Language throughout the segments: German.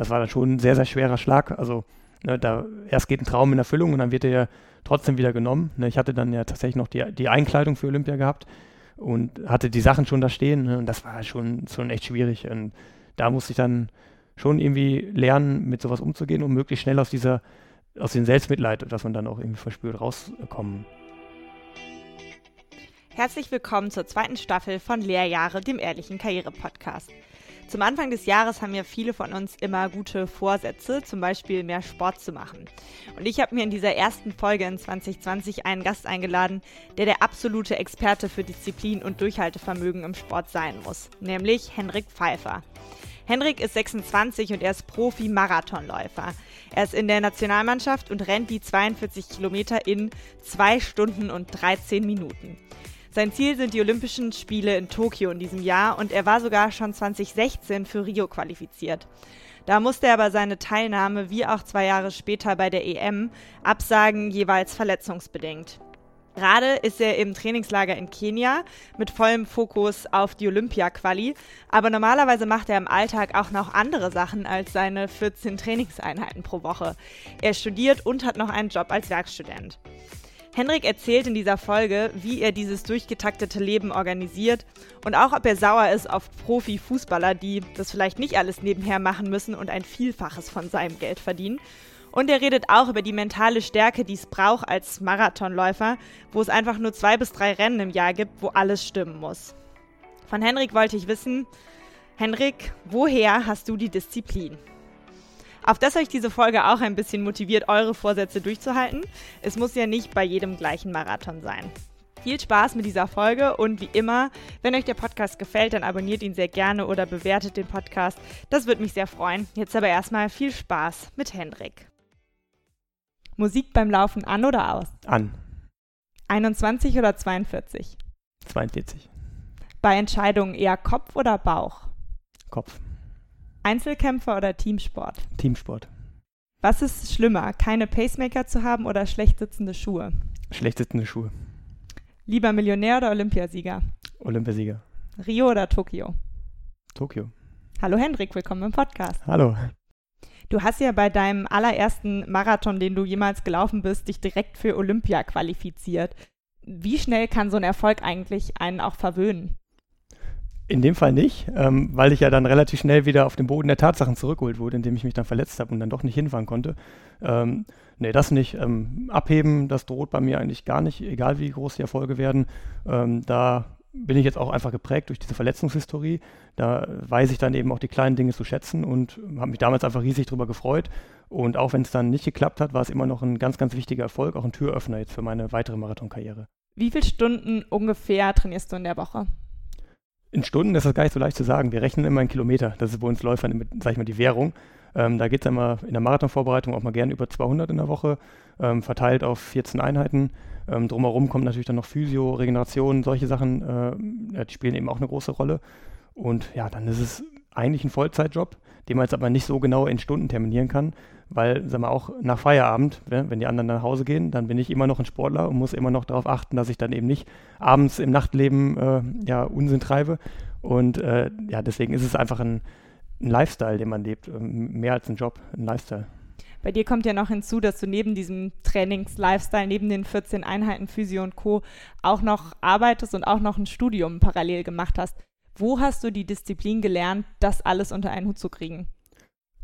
das war dann schon ein sehr, sehr schwerer Schlag. Also ne, da erst geht ein Traum in Erfüllung und dann wird er ja trotzdem wieder genommen. Ne, ich hatte dann ja tatsächlich noch die, die Einkleidung für Olympia gehabt und hatte die Sachen schon da stehen. Ne, und das war schon, schon echt schwierig. Und da musste ich dann schon irgendwie lernen, mit sowas umzugehen und möglichst schnell aus dieser, aus dem Selbstmitleid, das man dann auch irgendwie verspürt, rauskommen. Herzlich willkommen zur zweiten Staffel von Lehrjahre, dem ehrlichen Karriere-Podcast. Zum Anfang des Jahres haben ja viele von uns immer gute Vorsätze, zum Beispiel mehr Sport zu machen. Und ich habe mir in dieser ersten Folge in 2020 einen Gast eingeladen, der der absolute Experte für Disziplin und Durchhaltevermögen im Sport sein muss, nämlich Henrik Pfeiffer. Henrik ist 26 und er ist Profi-Marathonläufer. Er ist in der Nationalmannschaft und rennt die 42 Kilometer in 2 Stunden und 13 Minuten. Sein Ziel sind die Olympischen Spiele in Tokio in diesem Jahr und er war sogar schon 2016 für Rio qualifiziert. Da musste er aber seine Teilnahme, wie auch zwei Jahre später bei der EM, absagen, jeweils verletzungsbedingt. Gerade ist er im Trainingslager in Kenia mit vollem Fokus auf die Olympia-Quali, aber normalerweise macht er im Alltag auch noch andere Sachen als seine 14 Trainingseinheiten pro Woche. Er studiert und hat noch einen Job als Werkstudent. Henrik erzählt in dieser Folge, wie er dieses durchgetaktete Leben organisiert und auch, ob er sauer ist auf Profi-Fußballer, die das vielleicht nicht alles nebenher machen müssen und ein Vielfaches von seinem Geld verdienen. Und er redet auch über die mentale Stärke, die es braucht als Marathonläufer, wo es einfach nur zwei bis drei Rennen im Jahr gibt, wo alles stimmen muss. Von Henrik wollte ich wissen, Henrik, woher hast du die Disziplin? Auf das euch diese Folge auch ein bisschen motiviert, eure Vorsätze durchzuhalten. Es muss ja nicht bei jedem gleichen Marathon sein. Viel Spaß mit dieser Folge und wie immer, wenn euch der Podcast gefällt, dann abonniert ihn sehr gerne oder bewertet den Podcast. Das würde mich sehr freuen. Jetzt aber erstmal viel Spaß mit Hendrik. Musik beim Laufen an oder aus? An. 21 oder 42? 42. Bei Entscheidungen eher Kopf oder Bauch? Kopf. Einzelkämpfer oder Teamsport? Teamsport. Was ist schlimmer, keine Pacemaker zu haben oder schlecht sitzende Schuhe? Schlecht sitzende Schuhe. Lieber Millionär oder Olympiasieger? Olympiasieger. Rio oder Tokio? Tokio. Hallo Hendrik, willkommen im Podcast. Hallo. Du hast ja bei deinem allerersten Marathon, den du jemals gelaufen bist, dich direkt für Olympia qualifiziert. Wie schnell kann so ein Erfolg eigentlich einen auch verwöhnen? In dem Fall nicht, ähm, weil ich ja dann relativ schnell wieder auf den Boden der Tatsachen zurückgeholt wurde, indem ich mich dann verletzt habe und dann doch nicht hinfahren konnte. Ähm, nee, das nicht. Ähm, abheben, das droht bei mir eigentlich gar nicht, egal wie groß die Erfolge werden. Ähm, da bin ich jetzt auch einfach geprägt durch diese Verletzungshistorie. Da weiß ich dann eben auch die kleinen Dinge zu schätzen und habe mich damals einfach riesig darüber gefreut. Und auch wenn es dann nicht geklappt hat, war es immer noch ein ganz, ganz wichtiger Erfolg, auch ein Türöffner jetzt für meine weitere Marathonkarriere. Wie viele Stunden ungefähr trainierst du in der Woche? In Stunden ist das gar nicht so leicht zu sagen. Wir rechnen immer in Kilometer. Das ist bei uns Läufern, sag ich mal, die Währung. Ähm, da geht es immer in der Marathonvorbereitung auch mal gerne über 200 in der Woche, ähm, verteilt auf 14 Einheiten. Ähm, drumherum kommt natürlich dann noch Physio, Regeneration, solche Sachen, äh, die spielen eben auch eine große Rolle. Und ja, dann ist es eigentlich ein Vollzeitjob, den man jetzt aber nicht so genau in Stunden terminieren kann, weil, sag mal, auch nach Feierabend, wenn die anderen nach Hause gehen, dann bin ich immer noch ein Sportler und muss immer noch darauf achten, dass ich dann eben nicht abends im Nachtleben äh, ja, Unsinn treibe. Und äh, ja, deswegen ist es einfach ein, ein Lifestyle, den man lebt, ähm, mehr als ein Job, ein Lifestyle. Bei dir kommt ja noch hinzu, dass du neben diesem Trainings-Lifestyle, neben den 14 Einheiten Physio und Co. auch noch arbeitest und auch noch ein Studium parallel gemacht hast. Wo hast du die Disziplin gelernt, das alles unter einen Hut zu kriegen?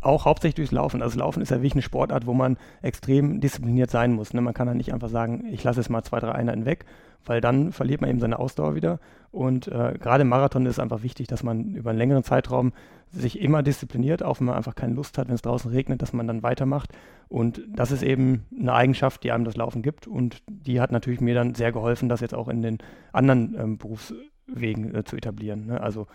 Auch hauptsächlich durchs Laufen. Also Laufen ist ja wirklich eine Sportart, wo man extrem diszipliniert sein muss. Ne? Man kann dann nicht einfach sagen, ich lasse jetzt mal zwei, drei Einheiten weg, weil dann verliert man eben seine Ausdauer wieder. Und äh, gerade im Marathon ist es einfach wichtig, dass man über einen längeren Zeitraum sich immer diszipliniert, auch wenn man einfach keine Lust hat, wenn es draußen regnet, dass man dann weitermacht. Und das ist eben eine Eigenschaft, die einem das Laufen gibt. Und die hat natürlich mir dann sehr geholfen, das jetzt auch in den anderen ähm, Berufswegen äh, zu etablieren. Ne? Also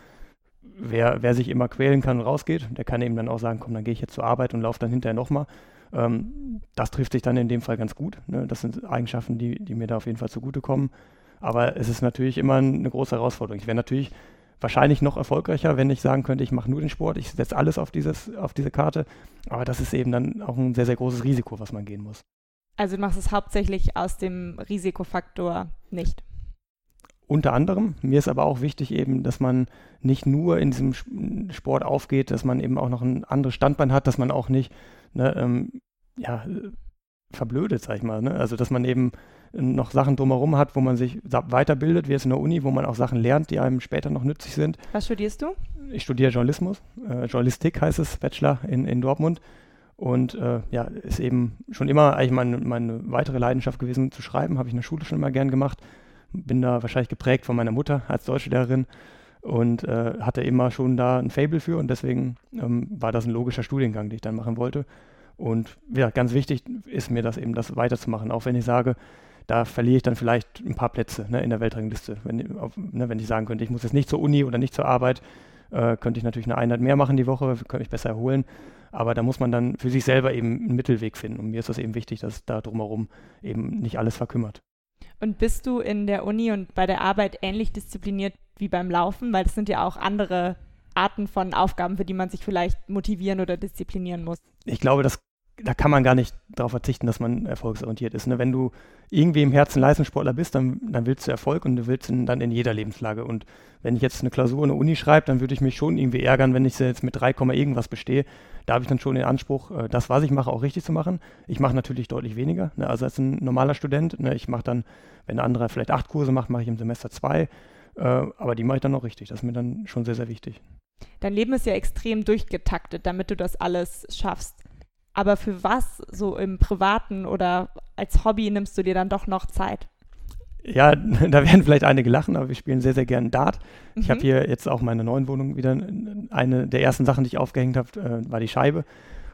wer, wer sich immer quälen kann und rausgeht, der kann eben dann auch sagen, komm, dann gehe ich jetzt zur Arbeit und laufe dann hinterher nochmal. Ähm, das trifft sich dann in dem Fall ganz gut. Ne? Das sind Eigenschaften, die, die mir da auf jeden Fall zugutekommen. Aber es ist natürlich immer eine große Herausforderung. Ich wäre natürlich wahrscheinlich noch erfolgreicher, wenn ich sagen könnte, ich mache nur den Sport, ich setze alles auf, dieses, auf diese Karte. Aber das ist eben dann auch ein sehr, sehr großes Risiko, was man gehen muss. Also du machst es hauptsächlich aus dem Risikofaktor nicht unter anderem. Mir ist aber auch wichtig eben, dass man nicht nur in diesem Sport aufgeht, dass man eben auch noch ein anderes Standbein hat, dass man auch nicht ne, ähm, ja, verblödet, sag ich mal. Ne? Also dass man eben noch Sachen drumherum hat, wo man sich weiterbildet, wie jetzt in der Uni, wo man auch Sachen lernt, die einem später noch nützlich sind. Was studierst du? Ich studiere Journalismus, äh, Journalistik heißt es, Bachelor in, in Dortmund. Und äh, ja, ist eben schon immer eigentlich meine, meine weitere Leidenschaft gewesen zu schreiben, habe ich in der Schule schon immer gern gemacht. Bin da wahrscheinlich geprägt von meiner Mutter als Deutschlehrerin und äh, hatte immer schon da ein Fable für und deswegen ähm, war das ein logischer Studiengang, den ich dann machen wollte. Und ja, ganz wichtig ist mir das eben, das weiterzumachen, auch wenn ich sage, da verliere ich dann vielleicht ein paar Plätze ne, in der Weltrangliste. Wenn, auf, ne, wenn ich sagen könnte, ich muss jetzt nicht zur Uni oder nicht zur Arbeit, äh, könnte ich natürlich eine Einheit mehr machen die Woche, könnte mich besser erholen. Aber da muss man dann für sich selber eben einen Mittelweg finden. Und mir ist das eben wichtig, dass da drumherum eben nicht alles verkümmert. Und bist du in der Uni und bei der Arbeit ähnlich diszipliniert wie beim Laufen? Weil das sind ja auch andere Arten von Aufgaben, für die man sich vielleicht motivieren oder disziplinieren muss. Ich glaube, das da kann man gar nicht darauf verzichten, dass man erfolgsorientiert ist. Ne? Wenn du irgendwie im Herzen Leistungssportler bist, dann, dann willst du Erfolg und du willst ihn dann in jeder Lebenslage. Und wenn ich jetzt eine Klausur in der Uni schreibe, dann würde ich mich schon irgendwie ärgern, wenn ich sie jetzt mit 3, irgendwas bestehe. Da habe ich dann schon den Anspruch, äh, das, was ich mache, auch richtig zu machen. Ich mache natürlich deutlich weniger, ne? also als ein normaler Student. Ne? Ich mache dann, wenn ein anderer vielleicht acht Kurse macht, mache ich im Semester zwei. Äh, aber die mache ich dann auch richtig. Das ist mir dann schon sehr, sehr wichtig. Dein Leben ist ja extrem durchgetaktet, damit du das alles schaffst. Aber für was so im Privaten oder als Hobby nimmst du dir dann doch noch Zeit? Ja, da werden vielleicht einige lachen, aber wir spielen sehr, sehr gerne Dart. Mhm. Ich habe hier jetzt auch meine neuen Wohnung wieder. Eine der ersten Sachen, die ich aufgehängt habe, äh, war die Scheibe.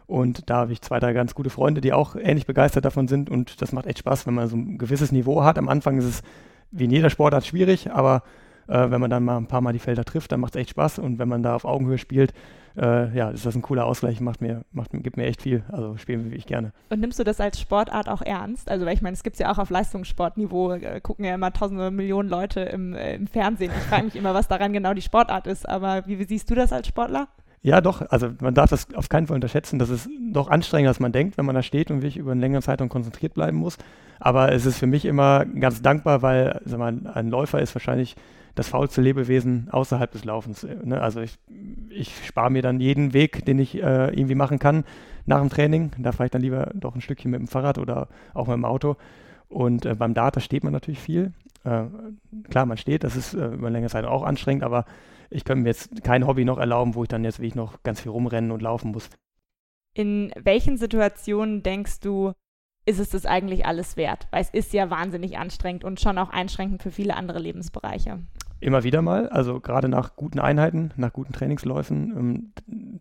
Und da habe ich zwei, drei ganz gute Freunde, die auch ähnlich begeistert davon sind. Und das macht echt Spaß, wenn man so ein gewisses Niveau hat. Am Anfang ist es wie in jeder Sportart schwierig, aber äh, wenn man dann mal ein paar Mal die Felder trifft, dann macht es echt Spaß. Und wenn man da auf Augenhöhe spielt, äh, ja, ist das ein cooler Ausgleich, macht mir, macht, gibt mir echt viel. Also spielen wir wirklich gerne. Und nimmst du das als Sportart auch ernst? Also, weil ich meine, es gibt es ja auch auf Leistungssportniveau, äh, gucken ja immer tausende Millionen Leute im, äh, im Fernsehen. Ich frage mich immer, was daran genau die Sportart ist. Aber wie, wie siehst du das als Sportler? Ja, doch. Also man darf das auf keinen Fall unterschätzen. Das ist doch anstrengender, als man denkt, wenn man da steht und wirklich über eine längere Zeitraum konzentriert bleiben muss. Aber es ist für mich immer ganz dankbar, weil sag mal, ein Läufer ist wahrscheinlich das faulste Lebewesen außerhalb des Laufens. Ne? Also ich, ich spare mir dann jeden Weg, den ich äh, irgendwie machen kann nach dem Training. Da fahre ich dann lieber doch ein Stückchen mit dem Fahrrad oder auch mit dem Auto. Und äh, beim Data steht man natürlich viel. Äh, klar, man steht, das ist äh, über längere Zeit auch anstrengend, aber ich könnte mir jetzt kein Hobby noch erlauben, wo ich dann jetzt wirklich noch ganz viel rumrennen und laufen muss. In welchen Situationen denkst du, ist es das eigentlich alles wert? Weil es ist ja wahnsinnig anstrengend und schon auch einschränkend für viele andere Lebensbereiche. Immer wieder mal, also gerade nach guten Einheiten, nach guten Trainingsläufen. Ähm,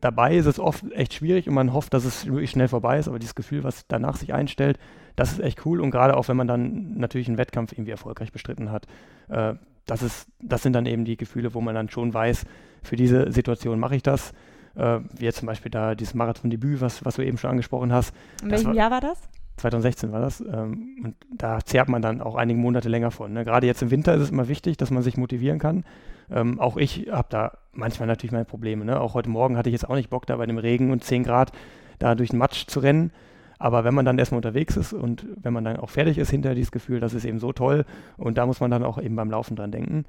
dabei ist es oft echt schwierig und man hofft, dass es wirklich schnell vorbei ist, aber dieses Gefühl, was danach sich einstellt, das ist echt cool und gerade auch, wenn man dann natürlich einen Wettkampf irgendwie erfolgreich bestritten hat. Äh, das, ist, das sind dann eben die Gefühle, wo man dann schon weiß, für diese Situation mache ich das. Äh, wie jetzt zum Beispiel da dieses Marathon-Debüt, was, was du eben schon angesprochen hast. In welchem war, Jahr war das? 2016 war das. Ähm, und da zehrt man dann auch einige Monate länger von. Ne? Gerade jetzt im Winter ist es immer wichtig, dass man sich motivieren kann. Ähm, auch ich habe da manchmal natürlich meine Probleme. Ne? Auch heute Morgen hatte ich jetzt auch nicht Bock, da bei dem Regen und 10 Grad da durch den Matsch zu rennen. Aber wenn man dann erstmal unterwegs ist und wenn man dann auch fertig ist hinter dieses Gefühl, das ist eben so toll. Und da muss man dann auch eben beim Laufen dran denken.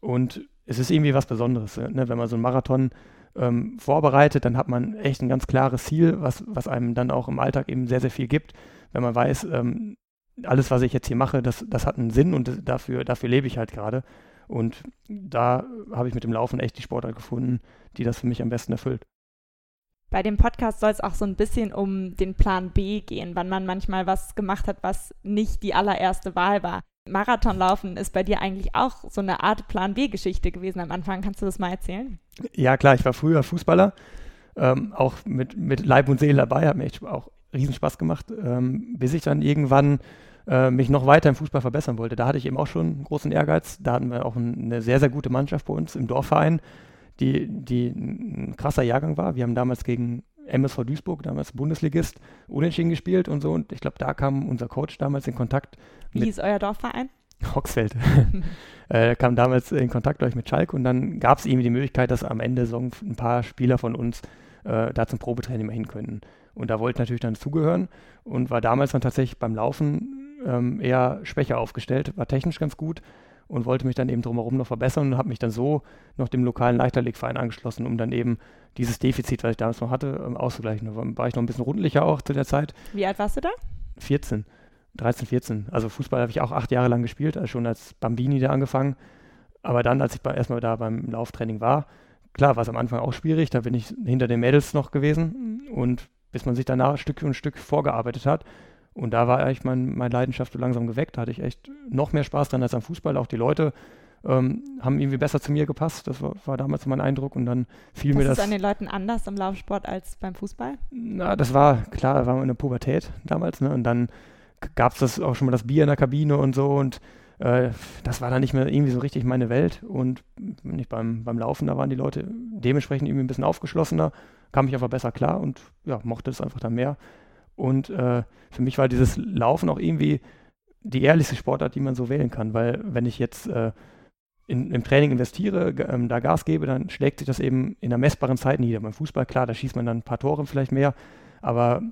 Und es ist irgendwie was Besonderes, ne? wenn man so einen Marathon ähm, vorbereitet, dann hat man echt ein ganz klares Ziel, was, was einem dann auch im Alltag eben sehr, sehr viel gibt, wenn man weiß, ähm, alles, was ich jetzt hier mache, das, das hat einen Sinn und dafür, dafür lebe ich halt gerade. Und da habe ich mit dem Laufen echt die Sportart gefunden, die das für mich am besten erfüllt. Bei dem Podcast soll es auch so ein bisschen um den Plan B gehen, wann man manchmal was gemacht hat, was nicht die allererste Wahl war. Marathonlaufen ist bei dir eigentlich auch so eine Art Plan B-Geschichte gewesen am Anfang. Kannst du das mal erzählen? Ja, klar, ich war früher Fußballer, ähm, auch mit, mit Leib und Seele dabei, hat mir echt auch riesen Spaß gemacht, ähm, bis ich dann irgendwann äh, mich noch weiter im Fußball verbessern wollte. Da hatte ich eben auch schon einen großen Ehrgeiz. Da hatten wir auch ein, eine sehr, sehr gute Mannschaft bei uns im Dorfverein, die, die ein krasser Jahrgang war. Wir haben damals gegen MSV Duisburg, damals Bundesligist, unentschieden gespielt und so. Und ich glaube, da kam unser Coach damals in Kontakt. Wie hieß euer Dorfverein? Hoxfeld. äh, kam damals in Kontakt ich, mit Schalk und dann gab es irgendwie die Möglichkeit, dass am Ende so ein paar Spieler von uns äh, da zum Probetraining mal hin können. Und da wollte natürlich dann zugehören und war damals dann tatsächlich beim Laufen ähm, eher schwächer aufgestellt, war technisch ganz gut und wollte mich dann eben drumherum noch verbessern und habe mich dann so noch dem lokalen Leichtathletikverein angeschlossen, um dann eben dieses Defizit, was ich damals noch hatte, ähm, auszugleichen. Da war ich noch ein bisschen rundlicher auch zu der Zeit. Wie alt warst du da? 14, 13, 14. Also Fußball habe ich auch acht Jahre lang gespielt, also schon als Bambini da angefangen. Aber dann, als ich bei, erstmal da beim Lauftraining war, klar war es am Anfang auch schwierig, da bin ich hinter den Mädels noch gewesen und bis man sich danach Stück für Stück vorgearbeitet hat. Und da war eigentlich mein, meine Leidenschaft so langsam geweckt. Da hatte ich echt noch mehr Spaß dran als am Fußball. Auch die Leute ähm, haben irgendwie besser zu mir gepasst. Das war, war damals mein Eindruck. Und dann fiel Was mir das. ist an den Leuten anders im Laufsport als beim Fußball? Na, das war klar, da war der Pubertät damals. Ne? Und dann gab es das auch schon mal das Bier in der Kabine und so. Und äh, das war dann nicht mehr irgendwie so richtig meine Welt. Und nicht beim, beim Laufen, da waren die Leute dementsprechend irgendwie ein bisschen aufgeschlossener, kam ich einfach besser klar und ja, mochte es einfach dann mehr. Und äh, für mich war dieses Laufen auch irgendwie die ehrlichste Sportart, die man so wählen kann, weil wenn ich jetzt äh, in, im Training investiere, ähm, da Gas gebe, dann schlägt sich das eben in einer messbaren Zeit nieder. Beim Fußball, klar, da schießt man dann ein paar Tore vielleicht mehr, aber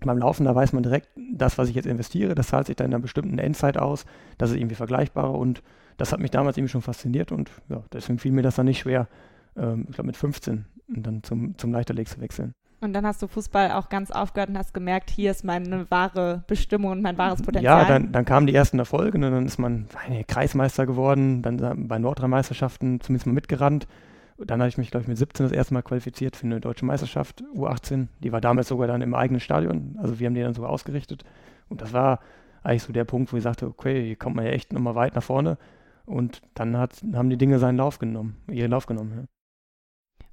beim Laufen, da weiß man direkt, das, was ich jetzt investiere, das zahlt sich dann in einer bestimmten Endzeit aus, das ist irgendwie vergleichbar und das hat mich damals irgendwie schon fasziniert und ja, deswegen fiel mir das dann nicht schwer, ähm, ich glaube mit 15 dann zum, zum Leichtathletik zu wechseln. Und dann hast du Fußball auch ganz aufgehört und hast gemerkt, hier ist meine wahre Bestimmung und mein wahres Potenzial. Ja, dann, dann kamen die ersten Erfolge und ne, dann ist man Kreismeister geworden, dann bei Nordrhein-Meisterschaften zumindest mal mitgerannt. Dann habe ich mich, glaube ich, mit 17 das erste Mal qualifiziert für eine deutsche Meisterschaft, U18. Die war damals sogar dann im eigenen Stadion. Also wir haben die dann sogar ausgerichtet. Und das war eigentlich so der Punkt, wo ich sagte, okay, hier kommt man ja echt nochmal weit nach vorne. Und dann hat, haben die Dinge seinen Lauf genommen, ihren Lauf genommen. Ja.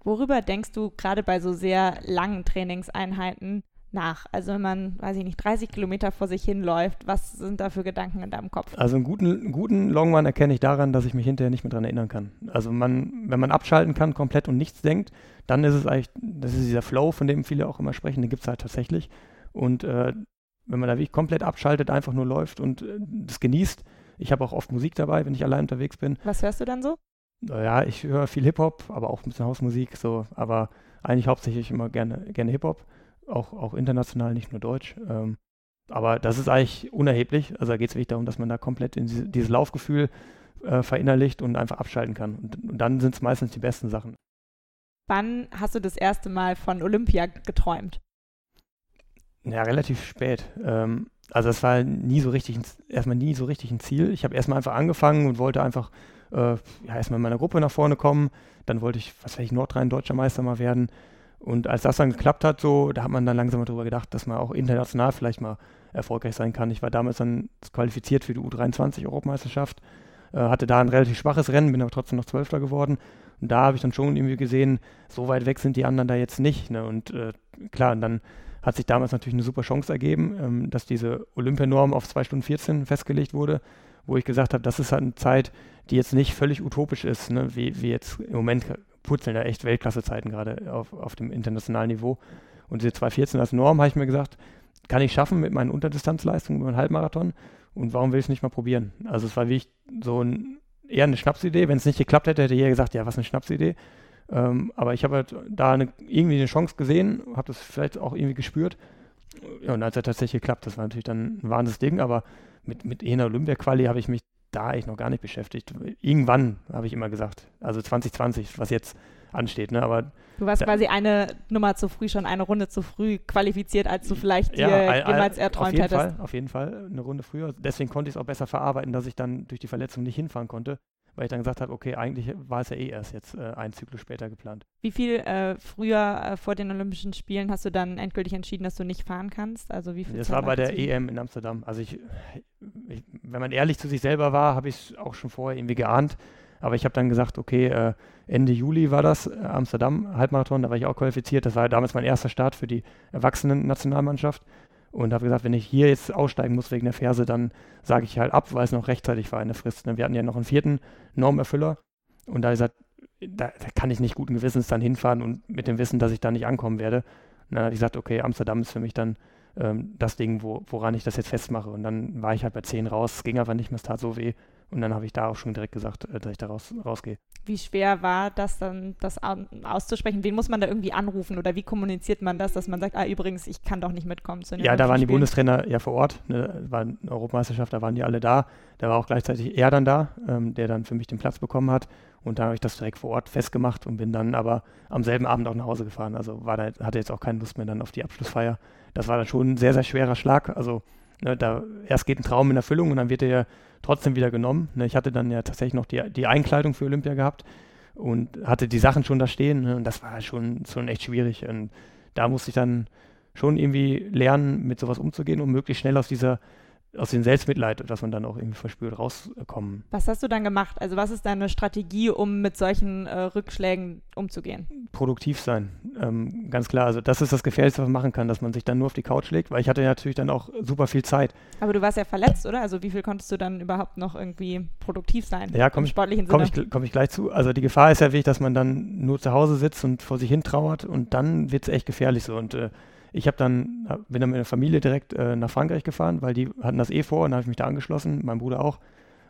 Worüber denkst du gerade bei so sehr langen Trainingseinheiten nach? Also wenn man, weiß ich nicht, 30 Kilometer vor sich hinläuft, was sind da für Gedanken in deinem Kopf? Also einen guten, guten Longrun erkenne ich daran, dass ich mich hinterher nicht mehr daran erinnern kann. Also man, wenn man abschalten kann komplett und nichts denkt, dann ist es eigentlich, das ist dieser Flow, von dem viele auch immer sprechen, den gibt es halt tatsächlich. Und äh, wenn man da wirklich komplett abschaltet, einfach nur läuft und äh, das genießt, ich habe auch oft Musik dabei, wenn ich allein unterwegs bin. Was hörst du dann so? ja, ich höre viel Hip-Hop, aber auch ein bisschen Hausmusik, so, aber eigentlich hauptsächlich immer gerne, gerne Hip-Hop, auch, auch international, nicht nur Deutsch. Ähm, aber das ist eigentlich unerheblich. Also da geht es wirklich darum, dass man da komplett in diese, dieses Laufgefühl äh, verinnerlicht und einfach abschalten kann. Und, und dann sind es meistens die besten Sachen. Wann hast du das erste Mal von Olympia geträumt? Ja, relativ spät. Ähm, also das war nie so richtig, erstmal nie so richtig ein Ziel. Ich habe erstmal einfach angefangen und wollte einfach äh, ja, erstmal in meiner Gruppe nach vorne kommen. Dann wollte ich, was weiß ich, Nordrhein deutscher Meister mal werden. Und als das dann geklappt hat, so, da hat man dann langsam darüber gedacht, dass man auch international vielleicht mal erfolgreich sein kann. Ich war damals dann qualifiziert für die U23-Europameisterschaft, äh, hatte da ein relativ schwaches Rennen, bin aber trotzdem noch Zwölfter geworden. Und da habe ich dann schon irgendwie gesehen, so weit weg sind die anderen da jetzt nicht. Ne? Und äh, klar, und dann hat sich damals natürlich eine super Chance ergeben, ähm, dass diese Olympianorm auf 2 Stunden 14 festgelegt wurde wo ich gesagt habe, das ist halt eine Zeit, die jetzt nicht völlig utopisch ist, ne? wie, wie jetzt im Moment purzeln da echt Weltklasse-Zeiten gerade auf, auf dem internationalen Niveau. Und diese 2.14 als Norm habe ich mir gesagt, kann ich schaffen mit meinen Unterdistanzleistungen über einen Halbmarathon und warum will ich es nicht mal probieren? Also es war wie ich so ein, eher eine Schnapsidee. Wenn es nicht geklappt hätte, hätte jeder gesagt, ja, was eine Schnapsidee. Ähm, aber ich habe halt da eine, irgendwie eine Chance gesehen, habe das vielleicht auch irgendwie gespürt. Ja, und als er tatsächlich geklappt, das war natürlich dann ein wahnsinniges Ding, aber mit, mit einer Olympia-Quali habe ich mich da eigentlich noch gar nicht beschäftigt. Irgendwann, habe ich immer gesagt. Also 2020, was jetzt ansteht. Ne? Aber du warst da, quasi eine Nummer zu früh, schon eine Runde zu früh qualifiziert, als du vielleicht ja, dir ein, jemals erträumt auf jeden hättest. Fall, auf jeden Fall, eine Runde früher. Deswegen konnte ich es auch besser verarbeiten, dass ich dann durch die Verletzung nicht hinfahren konnte weil ich dann gesagt habe, okay, eigentlich war es ja eh erst jetzt äh, ein Zyklus später geplant. Wie viel äh, früher äh, vor den Olympischen Spielen hast du dann endgültig entschieden, dass du nicht fahren kannst? Also wie viel Das Zeit war bei der EM in Amsterdam. Also ich, ich, wenn man ehrlich zu sich selber war, habe ich es auch schon vorher irgendwie geahnt. Aber ich habe dann gesagt, okay, äh, Ende Juli war das, äh, Amsterdam Halbmarathon, da war ich auch qualifiziert. Das war damals mein erster Start für die Erwachsenen-Nationalmannschaft und habe gesagt, wenn ich hier jetzt aussteigen muss wegen der Ferse, dann sage ich halt ab, weil es noch rechtzeitig war in der Frist. Ne? Wir hatten ja noch einen vierten Normerfüller und da gesagt, da, da, kann ich nicht guten Gewissens dann hinfahren und mit dem Wissen, dass ich da nicht ankommen werde. Und dann habe ich gesagt, okay, Amsterdam ist für mich dann ähm, das Ding, wo, woran ich das jetzt festmache. Und dann war ich halt bei 10 raus, es ging einfach nicht mehr, es tat so weh. Und dann habe ich da auch schon direkt gesagt, äh, dass ich da raus, rausgehe. Wie schwer war das dann, das auszusprechen? Wen muss man da irgendwie anrufen oder wie kommuniziert man das, dass man sagt, ah, übrigens, ich kann doch nicht mitkommen zu Ja, da waren die Bundestrainer ja vor Ort, ne, war eine Europameisterschaft, da waren die alle da. Da war auch gleichzeitig er dann da, ähm, der dann für mich den Platz bekommen hat. Und da habe ich das direkt vor Ort festgemacht und bin dann aber am selben Abend auch nach Hause gefahren. Also war da, hatte jetzt auch keine Lust mehr dann auf die Abschlussfeier. Das war dann schon ein sehr, sehr schwerer Schlag. Also ne, da erst geht ein Traum in Erfüllung und dann wird er ja trotzdem wieder genommen. Ne, ich hatte dann ja tatsächlich noch die, die Einkleidung für Olympia gehabt und hatte die Sachen schon da stehen. Ne, und das war schon, schon echt schwierig. Und da musste ich dann schon irgendwie lernen, mit sowas umzugehen, um möglichst schnell aus dieser aus dem Selbstmitleid, das man dann auch irgendwie verspürt, rauskommen. Was hast du dann gemacht? Also was ist deine Strategie, um mit solchen äh, Rückschlägen umzugehen? Produktiv sein, ähm, ganz klar. Also das ist das Gefährlichste, was man machen kann, dass man sich dann nur auf die Couch legt, weil ich hatte ja natürlich dann auch super viel Zeit. Aber du warst ja verletzt, oder? Also wie viel konntest du dann überhaupt noch irgendwie produktiv sein? Ja, komme ich, komm ich, komm ich gleich zu. Also die Gefahr ist ja wirklich, dass man dann nur zu Hause sitzt und vor sich hin trauert und dann wird es echt gefährlich so. Und äh, ich habe dann, bin dann mit der Familie direkt äh, nach Frankreich gefahren, weil die hatten das eh vor und dann habe ich mich da angeschlossen, mein Bruder auch,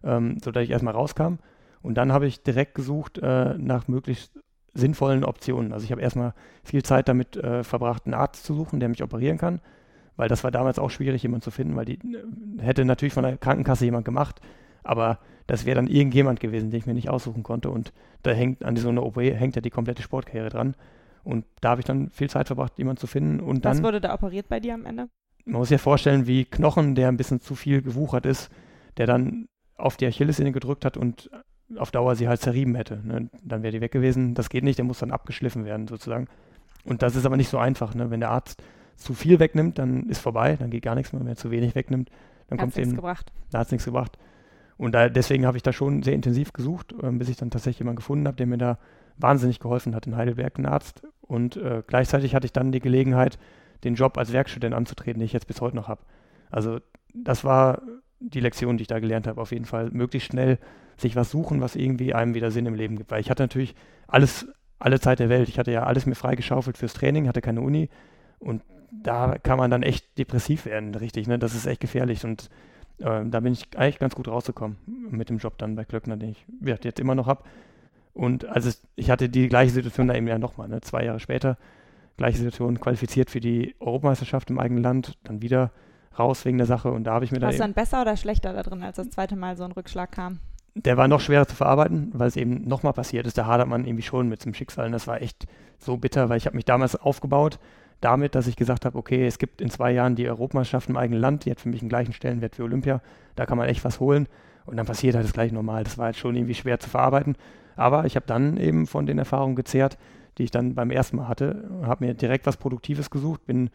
ähm, sodass ich erstmal rauskam. Und dann habe ich direkt gesucht äh, nach möglichst sinnvollen Optionen. Also ich habe erstmal viel Zeit damit äh, verbracht, einen Arzt zu suchen, der mich operieren kann, weil das war damals auch schwierig, jemanden zu finden, weil die äh, hätte natürlich von der Krankenkasse jemand gemacht, aber das wäre dann irgendjemand gewesen, den ich mir nicht aussuchen konnte. Und da hängt an so einer OP hängt ja die komplette Sportkarriere dran. Und da habe ich dann viel Zeit verbracht, jemanden zu finden. Und Was dann, wurde da operiert bei dir am Ende? Man muss sich ja vorstellen, wie Knochen, der ein bisschen zu viel gewuchert ist, der dann auf die Achillessehne gedrückt hat und auf Dauer sie halt zerrieben hätte. Ne? Dann wäre die weg gewesen. Das geht nicht, der muss dann abgeschliffen werden sozusagen. Und das ist aber nicht so einfach. Ne? Wenn der Arzt zu viel wegnimmt, dann ist vorbei, dann geht gar nichts mehr. Wenn er zu wenig wegnimmt, dann kommt es eben. Gebracht. Da hat es nichts gebracht. Und da, deswegen habe ich da schon sehr intensiv gesucht, äh, bis ich dann tatsächlich jemanden gefunden habe, der mir da wahnsinnig geholfen hat in Heidelberg, ein Arzt. Und äh, gleichzeitig hatte ich dann die Gelegenheit, den Job als Werkstudent anzutreten, den ich jetzt bis heute noch habe. Also das war die Lektion, die ich da gelernt habe, auf jeden Fall möglichst schnell sich was suchen, was irgendwie einem wieder Sinn im Leben gibt. Weil ich hatte natürlich alles, alle Zeit der Welt. Ich hatte ja alles mir freigeschaufelt fürs Training, hatte keine Uni und da kann man dann echt depressiv werden, richtig. Ne? Das ist echt gefährlich und äh, da bin ich eigentlich ganz gut rausgekommen mit dem Job dann bei Klöckner, den ich jetzt immer noch habe. Und also ich hatte die gleiche Situation da eben ja nochmal, ne? zwei Jahre später, gleiche Situation, qualifiziert für die Europameisterschaft im eigenen Land, dann wieder raus wegen der Sache und da habe ich mir dann. Warst du dann besser oder schlechter da drin, als das zweite Mal so ein Rückschlag kam? Der war noch schwerer zu verarbeiten, weil es eben nochmal passiert ist. Da hadert man irgendwie schon mit dem Schicksal und das war echt so bitter, weil ich habe mich damals aufgebaut damit, dass ich gesagt habe, okay, es gibt in zwei Jahren die Europameisterschaft im eigenen Land, die hat für mich einen gleichen Stellenwert wie Olympia, da kann man echt was holen und dann passiert halt das gleich normal. Das war halt schon irgendwie schwer zu verarbeiten aber ich habe dann eben von den Erfahrungen gezehrt, die ich dann beim ersten Mal hatte, habe mir direkt was Produktives gesucht, bin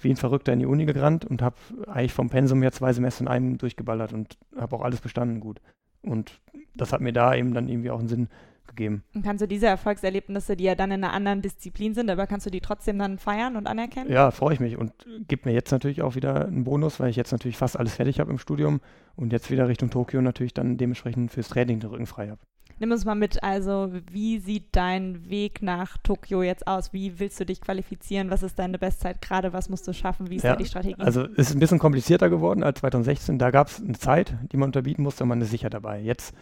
wie ein Verrückter in die Uni gerannt und habe eigentlich vom Pensum her zwei Semester in einem durchgeballert und habe auch alles bestanden gut. Und das hat mir da eben dann irgendwie auch einen Sinn gegeben. Und kannst du diese Erfolgserlebnisse, die ja dann in einer anderen Disziplin sind, aber kannst du die trotzdem dann feiern und anerkennen? Ja, freue ich mich und gibt mir jetzt natürlich auch wieder einen Bonus, weil ich jetzt natürlich fast alles fertig habe im Studium und jetzt wieder Richtung Tokio natürlich dann dementsprechend fürs Training den Rücken frei habe. Nimm uns mal mit, also wie sieht dein Weg nach Tokio jetzt aus? Wie willst du dich qualifizieren? Was ist deine Bestzeit gerade? Was musst du schaffen? Wie ist ja, da die Strategie? Also es ist ein bisschen komplizierter geworden als 2016. Da gab es eine Zeit, die man unterbieten musste und man ist sicher dabei. Jetzt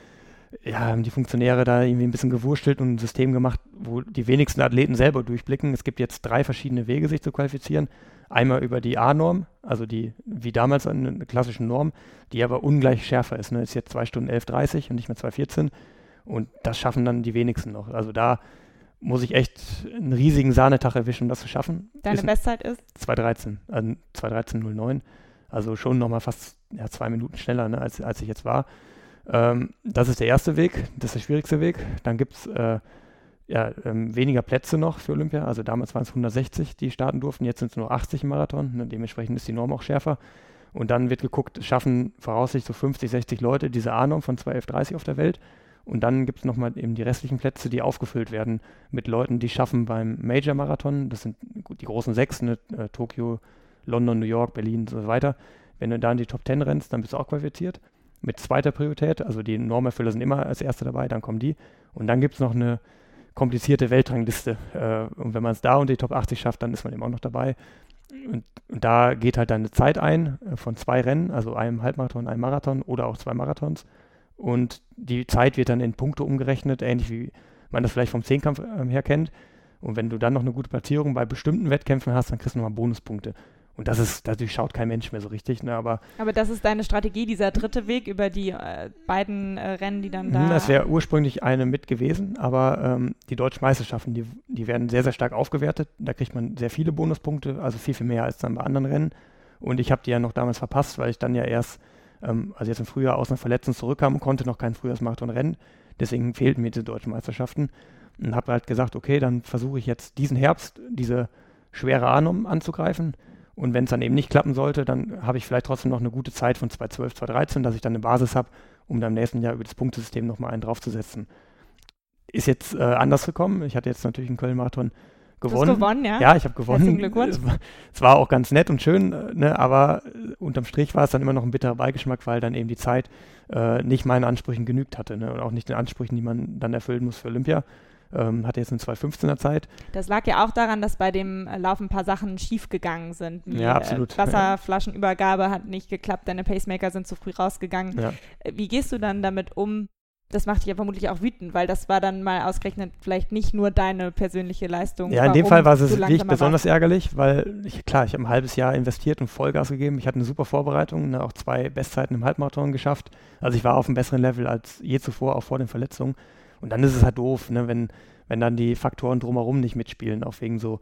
ja, haben die Funktionäre da irgendwie ein bisschen gewurstelt und ein System gemacht, wo die wenigsten Athleten selber durchblicken. Es gibt jetzt drei verschiedene Wege, sich zu qualifizieren. Einmal über die A-Norm, also die, wie damals eine klassische Norm, die aber ungleich schärfer ist. Ne? Ist jetzt 2 Stunden 11,30 und nicht mehr 2,14. Und das schaffen dann die wenigsten noch. Also da muss ich echt einen riesigen Sahnetag erwischen, um das zu schaffen. Deine ist Bestzeit ist? 2.13, also 2.13.09. Also schon nochmal fast ja, zwei Minuten schneller, ne, als, als ich jetzt war. Ähm, das ist der erste Weg, das ist der schwierigste Weg. Dann gibt es äh, ja, ähm, weniger Plätze noch für Olympia. Also damals waren es 160, die starten durften, jetzt sind es nur 80 im Marathon. Ne, dementsprechend ist die Norm auch schärfer. Und dann wird geguckt, schaffen voraussichtlich so 50, 60 Leute diese A-Norm von 2.11.30 auf der Welt. Und dann gibt es nochmal eben die restlichen Plätze, die aufgefüllt werden mit Leuten, die schaffen beim Major-Marathon. Das sind die großen sechs, ne? äh, Tokio, London, New York, Berlin und so weiter. Wenn du da in die Top Ten rennst, dann bist du auch qualifiziert. Mit zweiter Priorität, also die Normerfüller sind immer als Erste dabei, dann kommen die. Und dann gibt es noch eine komplizierte Weltrangliste. Äh, und wenn man es da und die Top 80 schafft, dann ist man eben auch noch dabei. Und, und da geht halt dann eine Zeit ein äh, von zwei Rennen, also einem Halbmarathon, einem Marathon oder auch zwei Marathons. Und die Zeit wird dann in Punkte umgerechnet, ähnlich wie man das vielleicht vom Zehnkampf äh, her kennt. Und wenn du dann noch eine gute Platzierung bei bestimmten Wettkämpfen hast, dann kriegst du nochmal Bonuspunkte. Und das ist, dadurch schaut kein Mensch mehr so richtig. Ne? Aber, aber das ist deine Strategie, dieser dritte Weg über die äh, beiden äh, Rennen, die dann da. Das wäre ursprünglich eine mit gewesen, aber ähm, die deutschen Meisterschaften, die, die werden sehr, sehr stark aufgewertet. Da kriegt man sehr viele Bonuspunkte, also viel, viel mehr als dann bei anderen Rennen. Und ich habe die ja noch damals verpasst, weil ich dann ja erst, ähm, also jetzt im Frühjahr aus einer Verletzung zurückkam und konnte noch kein Frühjahrsmarathon rennen. Deswegen fehlten mir diese deutschen Meisterschaften. Und habe halt gesagt, okay, dann versuche ich jetzt diesen Herbst diese schwere Ahnung anzugreifen und wenn es dann eben nicht klappen sollte, dann habe ich vielleicht trotzdem noch eine gute Zeit von 2012, 2013, dass ich dann eine Basis habe, um dann im nächsten Jahr über das Punktesystem nochmal einen draufzusetzen. Ist jetzt äh, anders gekommen. Ich hatte jetzt natürlich einen Köln-Marathon gewonnen. Du hast gewonnen, ja? Ja, ich habe gewonnen. Herzlichen Glückwunsch. Es war auch ganz nett und schön, äh, ne, aber äh, unterm Strich war es dann immer noch ein bitterer Beigeschmack, weil dann eben die Zeit äh, nicht meinen Ansprüchen genügt hatte ne, und auch nicht den Ansprüchen, die man dann erfüllen muss für Olympia ähm, hatte jetzt eine 2,15er Zeit. Das lag ja auch daran, dass bei dem Lauf ein paar Sachen schiefgegangen sind. Die, ja, absolut. Äh, Wasserflaschenübergabe hat nicht geklappt, deine Pacemaker sind zu früh rausgegangen. Ja. Äh, wie gehst du dann damit um? Das macht dich ja vermutlich auch wütend, weil das war dann mal ausgerechnet vielleicht nicht nur deine persönliche Leistung. Ja, in dem Fall war es wirklich besonders war. ärgerlich, weil ich, klar, ich habe ein halbes Jahr investiert und Vollgas gegeben. Ich hatte eine super Vorbereitung, ne, auch zwei Bestzeiten im Halbmarathon geschafft. Also ich war auf einem besseren Level als je zuvor, auch vor den Verletzungen. Und dann ist es halt doof, ne, wenn, wenn dann die Faktoren drumherum nicht mitspielen, auch wegen so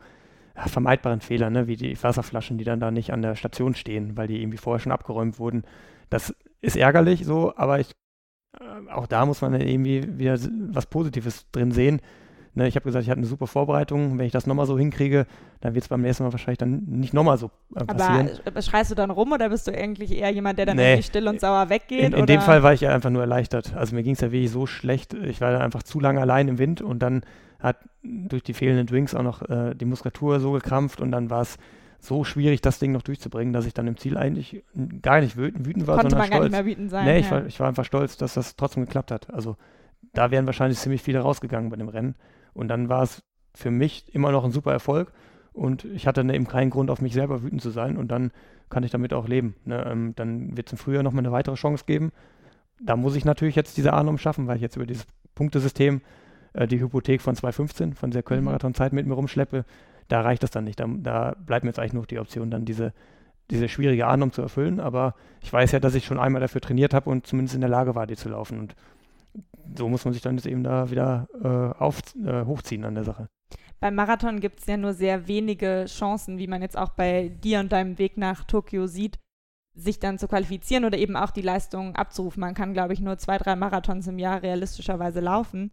ja, vermeidbaren Fehlern, ne, wie die Wasserflaschen, die dann da nicht an der Station stehen, weil die irgendwie vorher schon abgeräumt wurden. Das ist ärgerlich so, aber ich, auch da muss man dann irgendwie wieder was Positives drin sehen. Ne, ich habe gesagt, ich hatte eine super Vorbereitung. Wenn ich das nochmal so hinkriege, dann wird es beim nächsten Mal wahrscheinlich dann nicht nochmal so äh, passieren. Aber schreist du dann rum oder bist du eigentlich eher jemand, der dann nee, irgendwie still und sauer weggeht? In, in dem Fall war ich ja einfach nur erleichtert. Also mir ging es ja wirklich so schlecht. Ich war dann einfach zu lange allein im Wind und dann hat durch die fehlenden Drinks auch noch äh, die Muskulatur so gekrampft und dann war es so schwierig, das Ding noch durchzubringen, dass ich dann im Ziel eigentlich gar nicht wütend war, Konnte sondern man stolz. gar nicht mehr wütend sein. Nee, ich, ja. war, ich war einfach stolz, dass das trotzdem geklappt hat. Also da wären wahrscheinlich ziemlich viele rausgegangen bei dem Rennen. Und dann war es für mich immer noch ein super Erfolg und ich hatte eben keinen Grund, auf mich selber wütend zu sein und dann kann ich damit auch leben. Ne? Ähm, dann wird es im Frühjahr nochmal eine weitere Chance geben. Da muss ich natürlich jetzt diese Ahnung schaffen, weil ich jetzt über dieses Punktesystem äh, die Hypothek von 2015, von der Köln-Marathon-Zeit mit mir rumschleppe. Da reicht das dann nicht. Da, da bleibt mir jetzt eigentlich nur die Option, dann diese, diese schwierige Ahnung zu erfüllen. Aber ich weiß ja, dass ich schon einmal dafür trainiert habe und zumindest in der Lage war, die zu laufen. Und so muss man sich dann jetzt eben da wieder äh, auf, äh, hochziehen an der Sache. Beim Marathon gibt es ja nur sehr wenige Chancen, wie man jetzt auch bei dir und deinem Weg nach Tokio sieht, sich dann zu qualifizieren oder eben auch die Leistung abzurufen. Man kann, glaube ich, nur zwei, drei Marathons im Jahr realistischerweise laufen.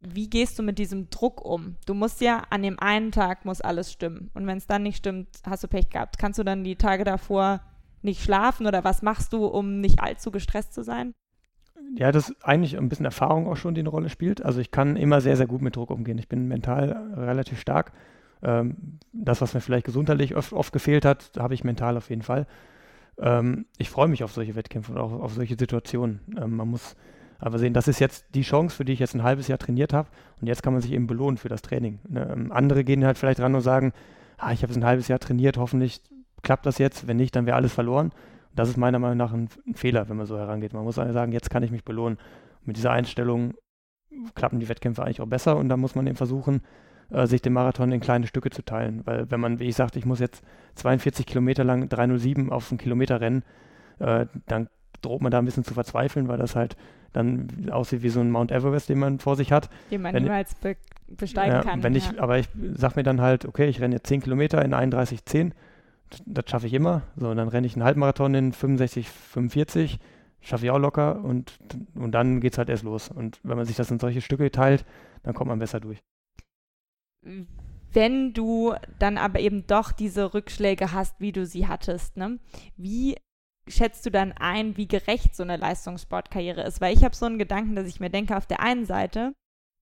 Wie gehst du mit diesem Druck um? Du musst ja an dem einen Tag muss alles stimmen. Und wenn es dann nicht stimmt, hast du Pech gehabt. Kannst du dann die Tage davor nicht schlafen oder was machst du, um nicht allzu gestresst zu sein? ja, das ist eigentlich ein bisschen Erfahrung auch schon, die eine Rolle spielt. Also ich kann immer sehr, sehr gut mit Druck umgehen. Ich bin mental relativ stark. Ähm, das, was mir vielleicht gesundheitlich oft, oft gefehlt hat, habe ich mental auf jeden Fall. Ähm, ich freue mich auf solche Wettkämpfe und auch auf solche Situationen. Ähm, man muss aber sehen, das ist jetzt die Chance, für die ich jetzt ein halbes Jahr trainiert habe. Und jetzt kann man sich eben belohnen für das Training. Ne? Ähm, andere gehen halt vielleicht ran und sagen, ah, ich habe jetzt ein halbes Jahr trainiert, hoffentlich klappt das jetzt. Wenn nicht, dann wäre alles verloren. Das ist meiner Meinung nach ein, ein Fehler, wenn man so herangeht. Man muss sagen, jetzt kann ich mich belohnen. mit dieser Einstellung klappen die Wettkämpfe eigentlich auch besser und da muss man eben versuchen, äh, sich den Marathon in kleine Stücke zu teilen. Weil wenn man, wie ich sagte, ich muss jetzt 42 Kilometer lang 307 auf einen Kilometer rennen, äh, dann droht man da ein bisschen zu verzweifeln, weil das halt dann aussieht wie so ein Mount Everest, den man vor sich hat. Den man niemals be besteigen ja, kann. Wenn ja. ich, aber ich sag mir dann halt, okay, ich renne jetzt 10 Kilometer in 31,10 das schaffe ich immer. So, und dann renne ich einen Halbmarathon in 65, 45, schaffe ich auch locker und, und dann geht es halt erst los. Und wenn man sich das in solche Stücke teilt, dann kommt man besser durch. Wenn du dann aber eben doch diese Rückschläge hast, wie du sie hattest, ne? wie schätzt du dann ein, wie gerecht so eine Leistungssportkarriere ist? Weil ich habe so einen Gedanken, dass ich mir denke, auf der einen Seite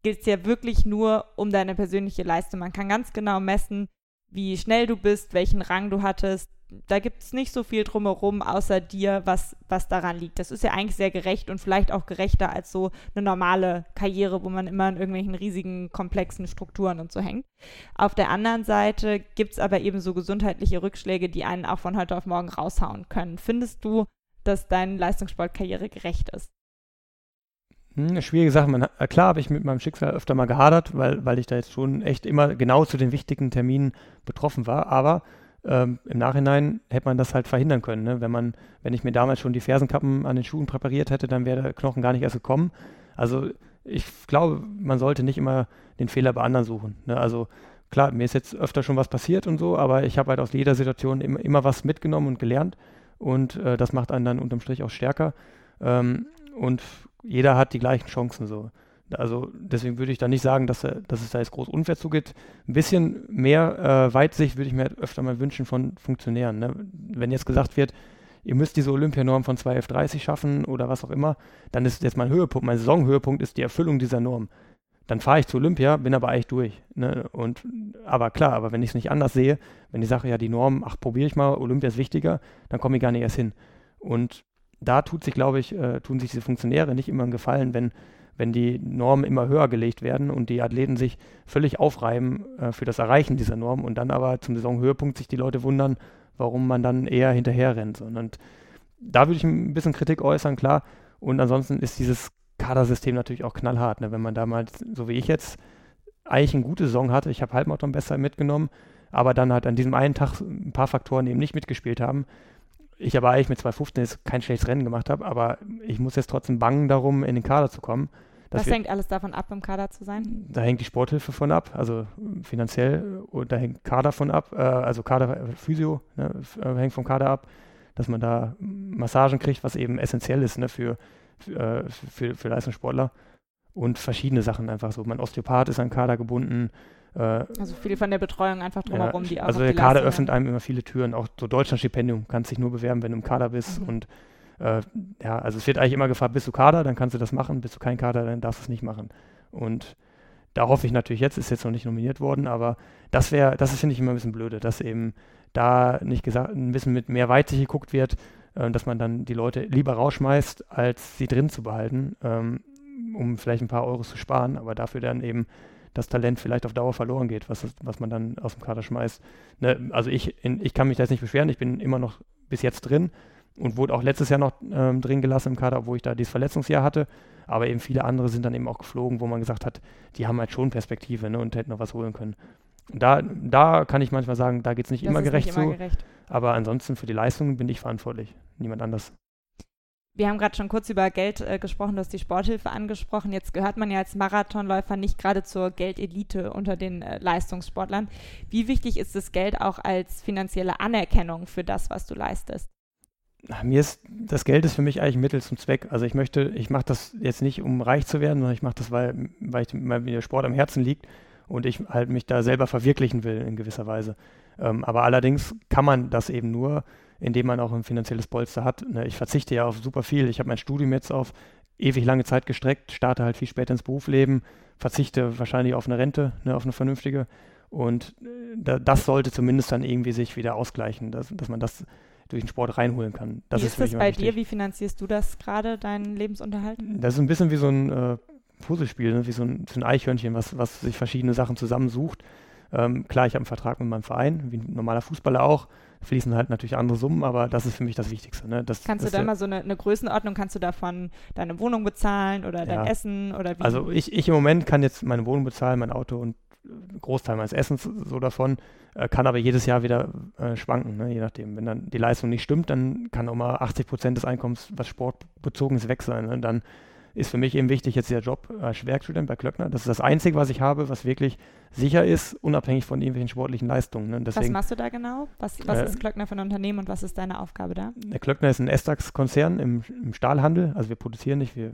geht es ja wirklich nur um deine persönliche Leistung. Man kann ganz genau messen, wie schnell du bist, welchen Rang du hattest. Da gibt es nicht so viel drumherum außer dir, was, was daran liegt. Das ist ja eigentlich sehr gerecht und vielleicht auch gerechter als so eine normale Karriere, wo man immer in irgendwelchen riesigen, komplexen Strukturen und so hängt. Auf der anderen Seite gibt es aber eben so gesundheitliche Rückschläge, die einen auch von heute auf morgen raushauen können. Findest du, dass deine Leistungssportkarriere gerecht ist? Hm, schwierige Sache. Man, äh, klar habe ich mit meinem Schicksal öfter mal gehadert, weil, weil ich da jetzt schon echt immer genau zu den wichtigen Terminen betroffen war. Aber ähm, im Nachhinein hätte man das halt verhindern können. Ne? Wenn man, wenn ich mir damals schon die Fersenkappen an den Schuhen präpariert hätte, dann wäre der Knochen gar nicht erst gekommen. Also ich glaube, man sollte nicht immer den Fehler bei anderen suchen. Ne? Also klar, mir ist jetzt öfter schon was passiert und so, aber ich habe halt aus jeder Situation immer, immer was mitgenommen und gelernt und äh, das macht einen dann unterm Strich auch stärker. Ähm, und jeder hat die gleichen Chancen so. Also deswegen würde ich da nicht sagen, dass, dass es da jetzt groß unfair zugeht. Ein bisschen mehr äh, Weitsicht würde ich mir öfter mal wünschen von Funktionären. Ne? Wenn jetzt gesagt wird, ihr müsst diese Olympianorm von 2F30 schaffen oder was auch immer, dann ist jetzt mein Höhepunkt, mein Saisonhöhepunkt ist die Erfüllung dieser Norm. Dann fahre ich zu Olympia, bin aber eigentlich durch. Ne? Und, aber klar, aber wenn ich es nicht anders sehe, wenn ich sage, ja, die Norm, ach, probiere ich mal, Olympia ist wichtiger, dann komme ich gar nicht erst hin. Und da tut sich, glaube ich, äh, tun sich diese Funktionäre nicht immer einen Gefallen, wenn, wenn die Normen immer höher gelegt werden und die Athleten sich völlig aufreiben äh, für das Erreichen dieser Norm und dann aber zum Saisonhöhepunkt sich die Leute wundern, warum man dann eher hinterher rennt. Und da würde ich ein bisschen Kritik äußern, klar. Und ansonsten ist dieses Kadersystem natürlich auch knallhart. Ne? Wenn man damals, so wie ich jetzt, eigentlich eine gute Saison hatte, ich habe Halbmarathon besser mitgenommen, aber dann halt an diesem einen Tag ein paar Faktoren eben nicht mitgespielt haben, ich aber eigentlich mit 215 jetzt kein schlechtes Rennen gemacht habe, aber ich muss jetzt trotzdem bangen darum, in den Kader zu kommen. Was hängt alles davon ab, im Kader zu sein? Da hängt die Sporthilfe von ab, also finanziell, und da hängt Kader von ab, äh, also Kader, äh, Physio ne, äh, hängt vom Kader ab, dass man da Massagen kriegt, was eben essentiell ist ne, für, für, äh, für, für Leistungssportler und verschiedene Sachen einfach so. Mein Osteopath ist an Kader gebunden, äh, also viel von der Betreuung einfach drumherum, ja, die auch Also der Kader öffnet einem immer viele Türen, auch so Deutschlandstipendium kannst dich nur bewerben, wenn du im Kader bist mhm. und äh, ja, also es wird eigentlich immer gefragt, bist du Kader, dann kannst du das machen, bist du kein Kader, dann darfst du es nicht machen. Und da hoffe ich natürlich jetzt, ist jetzt noch nicht nominiert worden, aber das wäre, das finde ich immer ein bisschen blöde, dass eben da nicht gesagt, ein bisschen mit mehr Weitsicht geguckt wird, äh, dass man dann die Leute lieber rausschmeißt, als sie drin zu behalten, ähm, um vielleicht ein paar Euros zu sparen, aber dafür dann eben das Talent vielleicht auf Dauer verloren geht, was, was man dann aus dem Kader schmeißt. Ne, also ich, in, ich kann mich da jetzt nicht beschweren, ich bin immer noch bis jetzt drin und wurde auch letztes Jahr noch ähm, drin gelassen im Kader, obwohl ich da dieses Verletzungsjahr hatte. Aber eben viele andere sind dann eben auch geflogen, wo man gesagt hat, die haben halt schon Perspektive ne, und hätten noch was holen können. Und da, da kann ich manchmal sagen, da geht es nicht das immer gerecht nicht immer zu. Gerecht. Aber ansonsten für die Leistung bin ich verantwortlich, niemand anders. Wir haben gerade schon kurz über Geld äh, gesprochen, du hast die Sporthilfe angesprochen. Jetzt gehört man ja als Marathonläufer nicht gerade zur Geldelite unter den äh, Leistungssportlern. Wie wichtig ist das Geld auch als finanzielle Anerkennung für das, was du leistest? Mir ist das Geld ist für mich eigentlich Mittel zum Zweck. Also ich möchte, ich mache das jetzt nicht, um reich zu werden, sondern ich mache das, weil, weil, ich, weil mir der Sport am Herzen liegt und ich halt mich da selber verwirklichen will in gewisser Weise. Ähm, aber allerdings kann man das eben nur, indem man auch ein finanzielles Polster hat. Ne? Ich verzichte ja auf super viel. Ich habe mein Studium jetzt auf ewig lange Zeit gestreckt, starte halt viel später ins Berufsleben, verzichte wahrscheinlich auf eine Rente, ne, auf eine vernünftige. Und äh, das sollte zumindest dann irgendwie sich wieder ausgleichen, dass, dass man das durch den Sport reinholen kann. Das wie ist, ist das bei dir? Wie finanzierst du das gerade, deinen Lebensunterhalt? Das ist ein bisschen wie so ein äh, Puzzlespiel, ne? wie so ein, so ein Eichhörnchen, was, was sich verschiedene Sachen zusammensucht. Ähm, klar, ich habe einen Vertrag mit meinem Verein, wie ein normaler Fußballer auch. Fließen halt natürlich andere Summen, aber das ist für mich das Wichtigste. Ne? Das, kannst das du da mal so eine, eine, Größenordnung, kannst du davon deine Wohnung bezahlen oder dein ja. Essen oder wie? Also ich, ich im Moment kann jetzt meine Wohnung bezahlen, mein Auto und Großteil meines Essens so davon, äh, kann aber jedes Jahr wieder äh, schwanken, ne? je nachdem. Wenn dann die Leistung nicht stimmt, dann kann auch mal 80 Prozent des Einkommens, was sportbezogen ist, weg sein. Ne? Dann ist für mich eben wichtig jetzt der Job als Werkstudent bei Klöckner. Das ist das Einzige, was ich habe, was wirklich sicher ist, unabhängig von irgendwelchen sportlichen Leistungen. Ne? Deswegen, was machst du da genau? Was, was äh, ist Klöckner für ein Unternehmen und was ist deine Aufgabe da? Der Klöckner ist ein Estax-Konzern im, im Stahlhandel. Also wir produzieren nicht, wir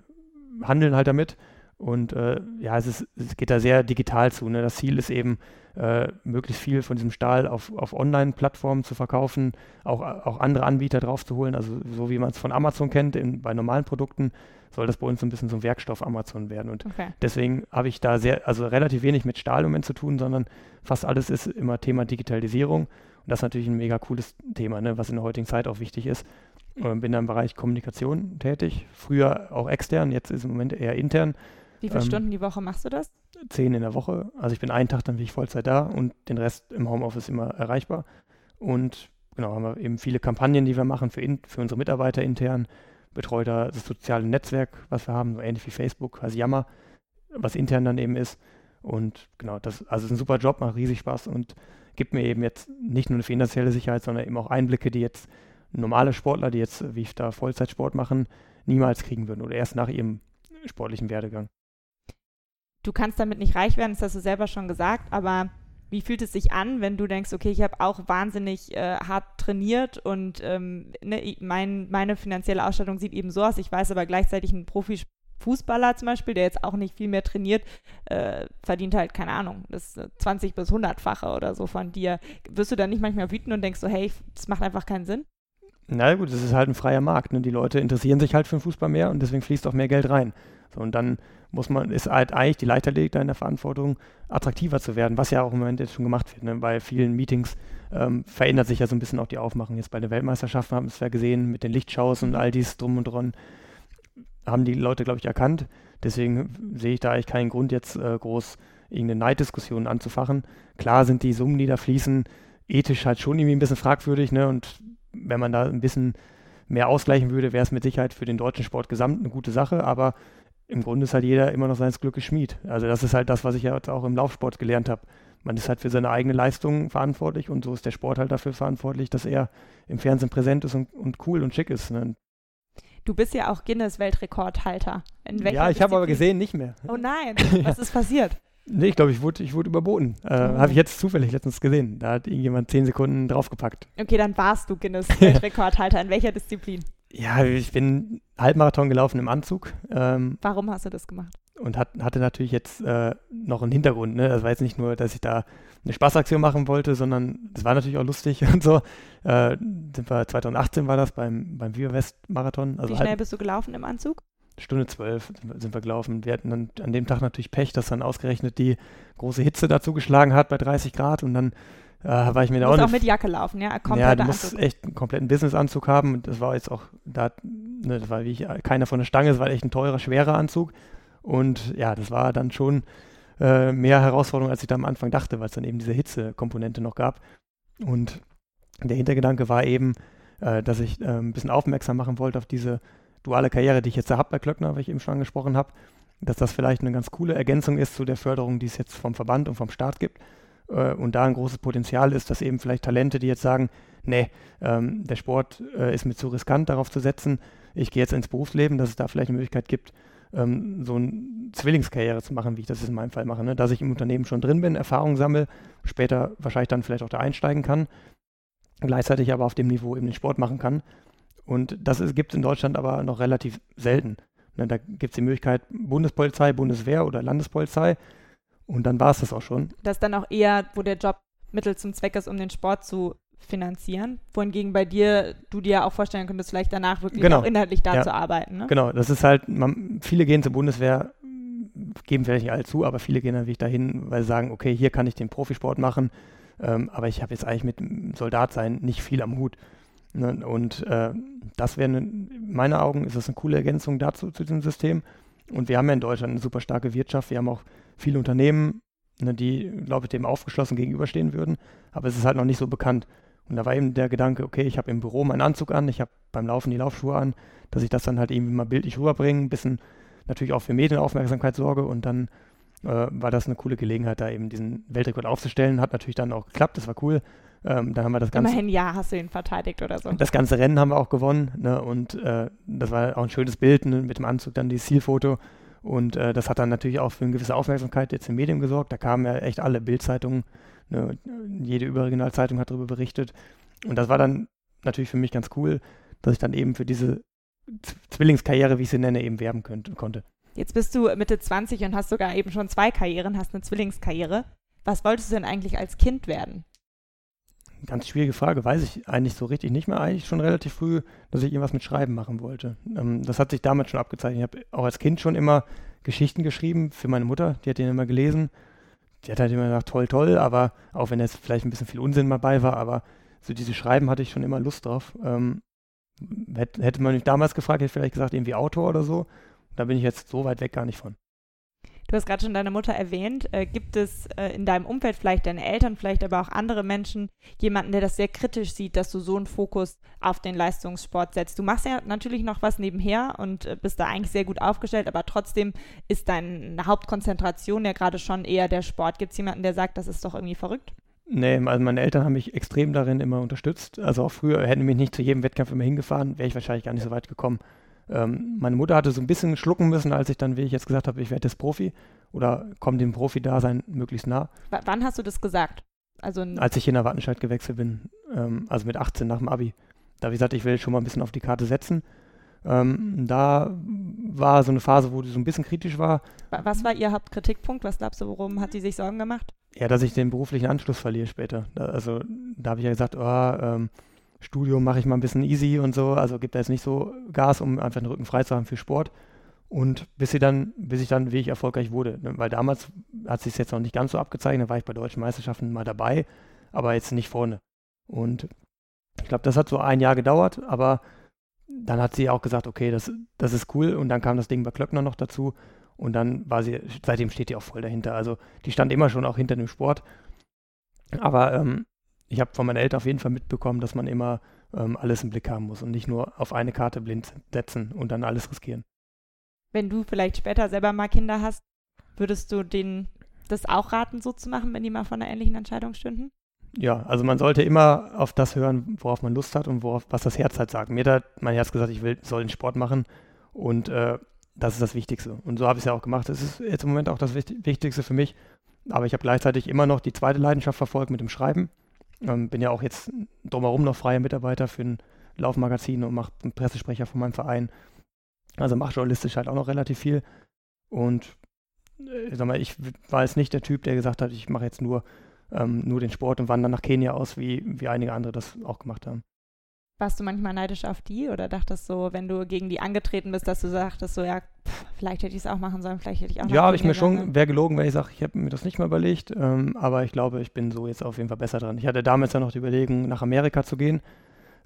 handeln halt damit. Und äh, ja, es, ist, es, geht da sehr digital zu. Ne? Das Ziel ist eben, äh, möglichst viel von diesem Stahl auf, auf Online-Plattformen zu verkaufen, auch, auch andere Anbieter draufzuholen. Also so wie man es von Amazon kennt, in, bei normalen Produkten soll das bei uns so ein bisschen so ein Werkstoff Amazon werden. Und okay. deswegen habe ich da sehr, also relativ wenig mit Stahl im Moment zu tun, sondern fast alles ist immer Thema Digitalisierung. Und das ist natürlich ein mega cooles Thema, ne? was in der heutigen Zeit auch wichtig ist. Und bin da im Bereich Kommunikation tätig, früher auch extern, jetzt ist im Moment eher intern. Wie viele ähm, Stunden die Woche machst du das? Zehn in der Woche. Also ich bin einen Tag dann wie ich Vollzeit da und den Rest im Homeoffice immer erreichbar. Und genau, haben wir eben viele Kampagnen, die wir machen für, in, für unsere Mitarbeiter intern. betreue da das soziale Netzwerk, was wir haben, so ähnlich wie Facebook, also Yammer, was intern dann eben ist. Und genau, das also ist ein super Job, macht riesig Spaß und gibt mir eben jetzt nicht nur eine finanzielle Sicherheit, sondern eben auch Einblicke, die jetzt normale Sportler, die jetzt, wie ich da Vollzeitsport machen, niemals kriegen würden oder erst nach ihrem sportlichen Werdegang. Du kannst damit nicht reich werden, das hast du selber schon gesagt, aber wie fühlt es sich an, wenn du denkst, okay, ich habe auch wahnsinnig äh, hart trainiert und ähm, ne, mein, meine finanzielle Ausstattung sieht eben so aus. Ich weiß aber gleichzeitig ein Profifußballer zum Beispiel, der jetzt auch nicht viel mehr trainiert, äh, verdient halt, keine Ahnung, das 20 äh, bis 100-fache oder so von dir. Wirst du dann nicht manchmal wütend und denkst so, hey, das macht einfach keinen Sinn? Na gut, das ist halt ein freier Markt. Ne? Die Leute interessieren sich halt für den Fußball mehr und deswegen fließt auch mehr Geld rein. So, und dann muss man, ist halt eigentlich die Leichtathletik da in der Verantwortung, attraktiver zu werden, was ja auch im Moment jetzt schon gemacht wird. Ne? Bei vielen Meetings ähm, verändert sich ja so ein bisschen auch die Aufmachung. Jetzt bei der Weltmeisterschaft haben wir es ja gesehen, mit den Lichtshows und all dies drum und dran, haben die Leute, glaube ich, erkannt. Deswegen sehe ich da eigentlich keinen Grund, jetzt äh, groß irgendeine Neiddiskussion anzufachen. Klar sind die Summen, die da fließen, ethisch halt schon irgendwie ein bisschen fragwürdig, ne? Und wenn man da ein bisschen mehr ausgleichen würde, wäre es mit Sicherheit für den deutschen Sport gesamt eine gute Sache, aber im Grunde ist halt jeder immer noch seines Glückes Schmied. Also das ist halt das, was ich ja auch im Laufsport gelernt habe. Man ist halt für seine eigene Leistung verantwortlich und so ist der Sport halt dafür verantwortlich, dass er im Fernsehen präsent ist und, und cool und schick ist. Ne? Du bist ja auch Guinness-Weltrekordhalter. Ja, ich habe aber gesehen, nicht mehr. Oh nein, was ist passiert? Nee, ich glaube, ich wurde, ich wurde überboten. Äh, oh. Habe ich jetzt zufällig letztens gesehen. Da hat irgendjemand zehn Sekunden draufgepackt. Okay, dann warst du Guinness-Weltrekordhalter. In welcher Disziplin? Ja, ich bin Halbmarathon gelaufen im Anzug. Ähm, Warum hast du das gemacht? Und hat, hatte natürlich jetzt äh, noch einen Hintergrund. Ne? Das war jetzt nicht nur, dass ich da eine Spaßaktion machen wollte, sondern es war natürlich auch lustig und so. Äh, sind wir, 2018 war das beim, beim Viva West Marathon. Also Wie schnell bist du gelaufen im Anzug? Stunde zwölf sind wir gelaufen. Wir hatten dann an dem Tag natürlich Pech, dass dann ausgerechnet die große Hitze dazu geschlagen hat bei 30 Grad und dann äh, war ich mir da auch, auch mit Jacke laufen, ja? ja, du musst echt einen kompletten Businessanzug haben und das war jetzt auch, da, ne, das war wie ich, keiner von der Stange, es war echt ein teurer, schwerer Anzug und ja, das war dann schon äh, mehr Herausforderung, als ich da am Anfang dachte, weil es dann eben diese Hitzekomponente noch gab und der Hintergedanke war eben, äh, dass ich äh, ein bisschen aufmerksam machen wollte auf diese duale Karriere, die ich jetzt da habe bei Klöckner, weil ich eben schon angesprochen habe, dass das vielleicht eine ganz coole Ergänzung ist zu der Förderung, die es jetzt vom Verband und vom Staat gibt äh, und da ein großes Potenzial ist, dass eben vielleicht Talente, die jetzt sagen, nee, ähm, der Sport äh, ist mir zu riskant, darauf zu setzen, ich gehe jetzt ins Berufsleben, dass es da vielleicht eine Möglichkeit gibt, ähm, so eine Zwillingskarriere zu machen, wie ich das jetzt in meinem Fall mache, ne? dass ich im Unternehmen schon drin bin, Erfahrung sammle, später wahrscheinlich dann vielleicht auch da einsteigen kann, gleichzeitig aber auf dem Niveau eben den Sport machen kann. Und das gibt es in Deutschland aber noch relativ selten. Ne? Da gibt es die Möglichkeit Bundespolizei, Bundeswehr oder Landespolizei und dann war es das auch schon. Das ist dann auch eher, wo der Job Mittel zum Zweck ist, um den Sport zu finanzieren. Wohingegen bei dir, du dir auch vorstellen könntest, vielleicht danach wirklich genau. auch inhaltlich da ja. zu arbeiten. Ne? Genau, das ist halt, man, viele gehen zur Bundeswehr, geben vielleicht nicht alle zu, aber viele gehen dann wirklich dahin, weil sie sagen, okay, hier kann ich den Profisport machen, ähm, aber ich habe jetzt eigentlich mit dem Soldatsein nicht viel am Hut. Ne? Und äh, das wäre, in meinen Augen, ist das eine coole Ergänzung dazu, zu diesem System. Und wir haben ja in Deutschland eine super starke Wirtschaft. Wir haben auch viele Unternehmen, ne, die, glaube ich, dem aufgeschlossen gegenüberstehen würden. Aber es ist halt noch nicht so bekannt. Und da war eben der Gedanke, okay, ich habe im Büro meinen Anzug an, ich habe beim Laufen die Laufschuhe an, dass ich das dann halt irgendwie mal bildlich rüberbringe, ein bisschen natürlich auch für Medienaufmerksamkeit sorge und dann äh, war das eine coole Gelegenheit, da eben diesen Weltrekord aufzustellen. Hat natürlich dann auch geklappt, das war cool. Ähm, dann haben wir das ganze. Immerhin ja, hast du ihn verteidigt oder so. Das ganze Rennen haben wir auch gewonnen ne? und äh, das war auch ein schönes Bild ne? mit dem Anzug, dann dieses Zielfoto. Und äh, das hat dann natürlich auch für eine gewisse Aufmerksamkeit jetzt in den Medien gesorgt. Da kamen ja echt alle Bildzeitungen, ne, jede Überregionalzeitung hat darüber berichtet. Und das war dann natürlich für mich ganz cool, dass ich dann eben für diese Zwillingskarriere, wie ich sie nenne, eben werben könnte, konnte. Jetzt bist du Mitte 20 und hast sogar eben schon zwei Karrieren, hast eine Zwillingskarriere. Was wolltest du denn eigentlich als Kind werden? Ganz schwierige Frage, weiß ich eigentlich so richtig nicht mehr. Eigentlich schon relativ früh, dass ich irgendwas mit Schreiben machen wollte. Ähm, das hat sich damals schon abgezeichnet. Ich habe auch als Kind schon immer Geschichten geschrieben für meine Mutter. Die hat den immer gelesen. Die hat halt immer gesagt, toll, toll, aber auch wenn jetzt vielleicht ein bisschen viel Unsinn dabei war, aber so diese Schreiben hatte ich schon immer Lust drauf. Ähm, hätte man mich damals gefragt, hätte ich vielleicht gesagt, irgendwie Autor oder so. Da bin ich jetzt so weit weg gar nicht von. Du hast gerade schon deine Mutter erwähnt. Äh, gibt es äh, in deinem Umfeld vielleicht deine Eltern, vielleicht aber auch andere Menschen, jemanden, der das sehr kritisch sieht, dass du so einen Fokus auf den Leistungssport setzt? Du machst ja natürlich noch was nebenher und äh, bist da eigentlich sehr gut aufgestellt, aber trotzdem ist deine Hauptkonzentration ja gerade schon eher der Sport. Gibt es jemanden, der sagt, das ist doch irgendwie verrückt? Nee, also meine Eltern haben mich extrem darin immer unterstützt. Also auch früher hätten mich nicht zu jedem Wettkampf immer hingefahren, wäre ich wahrscheinlich gar nicht so weit gekommen. Ähm, meine Mutter hatte so ein bisschen schlucken müssen, als ich dann, wie ich jetzt gesagt habe, ich werde jetzt Profi oder komme dem Profi-Dasein möglichst nah. W wann hast du das gesagt? Also als ich in der Wattenscheid gewechselt bin, ähm, also mit 18 nach dem Abi. Da habe ich gesagt, ich will schon mal ein bisschen auf die Karte setzen. Ähm, da war so eine Phase, wo die so ein bisschen kritisch war. Was war Ihr Hauptkritikpunkt? Was glaubst du, worum hat die sich Sorgen gemacht? Ja, dass ich den beruflichen Anschluss verliere später. Da, also da habe ich ja gesagt, oh, ähm, Studium mache ich mal ein bisschen easy und so, also gibt da jetzt nicht so Gas, um einfach den Rücken frei zu haben für Sport. Und bis sie dann, bis ich dann wirklich erfolgreich wurde. Ne? Weil damals hat sich jetzt noch nicht ganz so abgezeichnet, war ich bei deutschen Meisterschaften mal dabei, aber jetzt nicht vorne. Und ich glaube, das hat so ein Jahr gedauert, aber dann hat sie auch gesagt, okay, das, das ist cool. Und dann kam das Ding bei Klöckner noch dazu. Und dann war sie, seitdem steht die auch voll dahinter. Also die stand immer schon auch hinter dem Sport. Aber ähm, ich habe von meinen Eltern auf jeden Fall mitbekommen, dass man immer ähm, alles im Blick haben muss und nicht nur auf eine Karte blind setzen und dann alles riskieren. Wenn du vielleicht später selber mal Kinder hast, würdest du denen das auch raten, so zu machen, wenn die mal vor einer ähnlichen Entscheidung stünden? Ja, also man sollte immer auf das hören, worauf man Lust hat und worauf, was das Herz halt sagt. Mir hat mein Herz gesagt, ich will, soll den Sport machen und äh, das ist das Wichtigste. Und so habe ich es ja auch gemacht. Es ist jetzt im Moment auch das Wichtigste für mich. Aber ich habe gleichzeitig immer noch die zweite Leidenschaft verfolgt mit dem Schreiben. Ähm, bin ja auch jetzt drumherum noch freier Mitarbeiter für ein Laufmagazin und mache einen Pressesprecher von meinem Verein. Also mache journalistisch halt auch noch relativ viel. Und äh, sag mal, ich war jetzt nicht der Typ, der gesagt hat, ich mache jetzt nur, ähm, nur den Sport und wandere nach Kenia aus, wie, wie einige andere das auch gemacht haben. Warst du manchmal neidisch auf die oder dachtest so, wenn du gegen die angetreten bist, dass du sagtest so, ja, pff, vielleicht hätte ich es auch machen sollen, vielleicht hätte ich auch Ja, habe ich mir schon, wäre gelogen, wenn ich sage, ich habe mir das nicht mal überlegt, ähm, aber ich glaube, ich bin so jetzt auf jeden Fall besser dran. Ich hatte damals ja noch die Überlegung, nach Amerika zu gehen.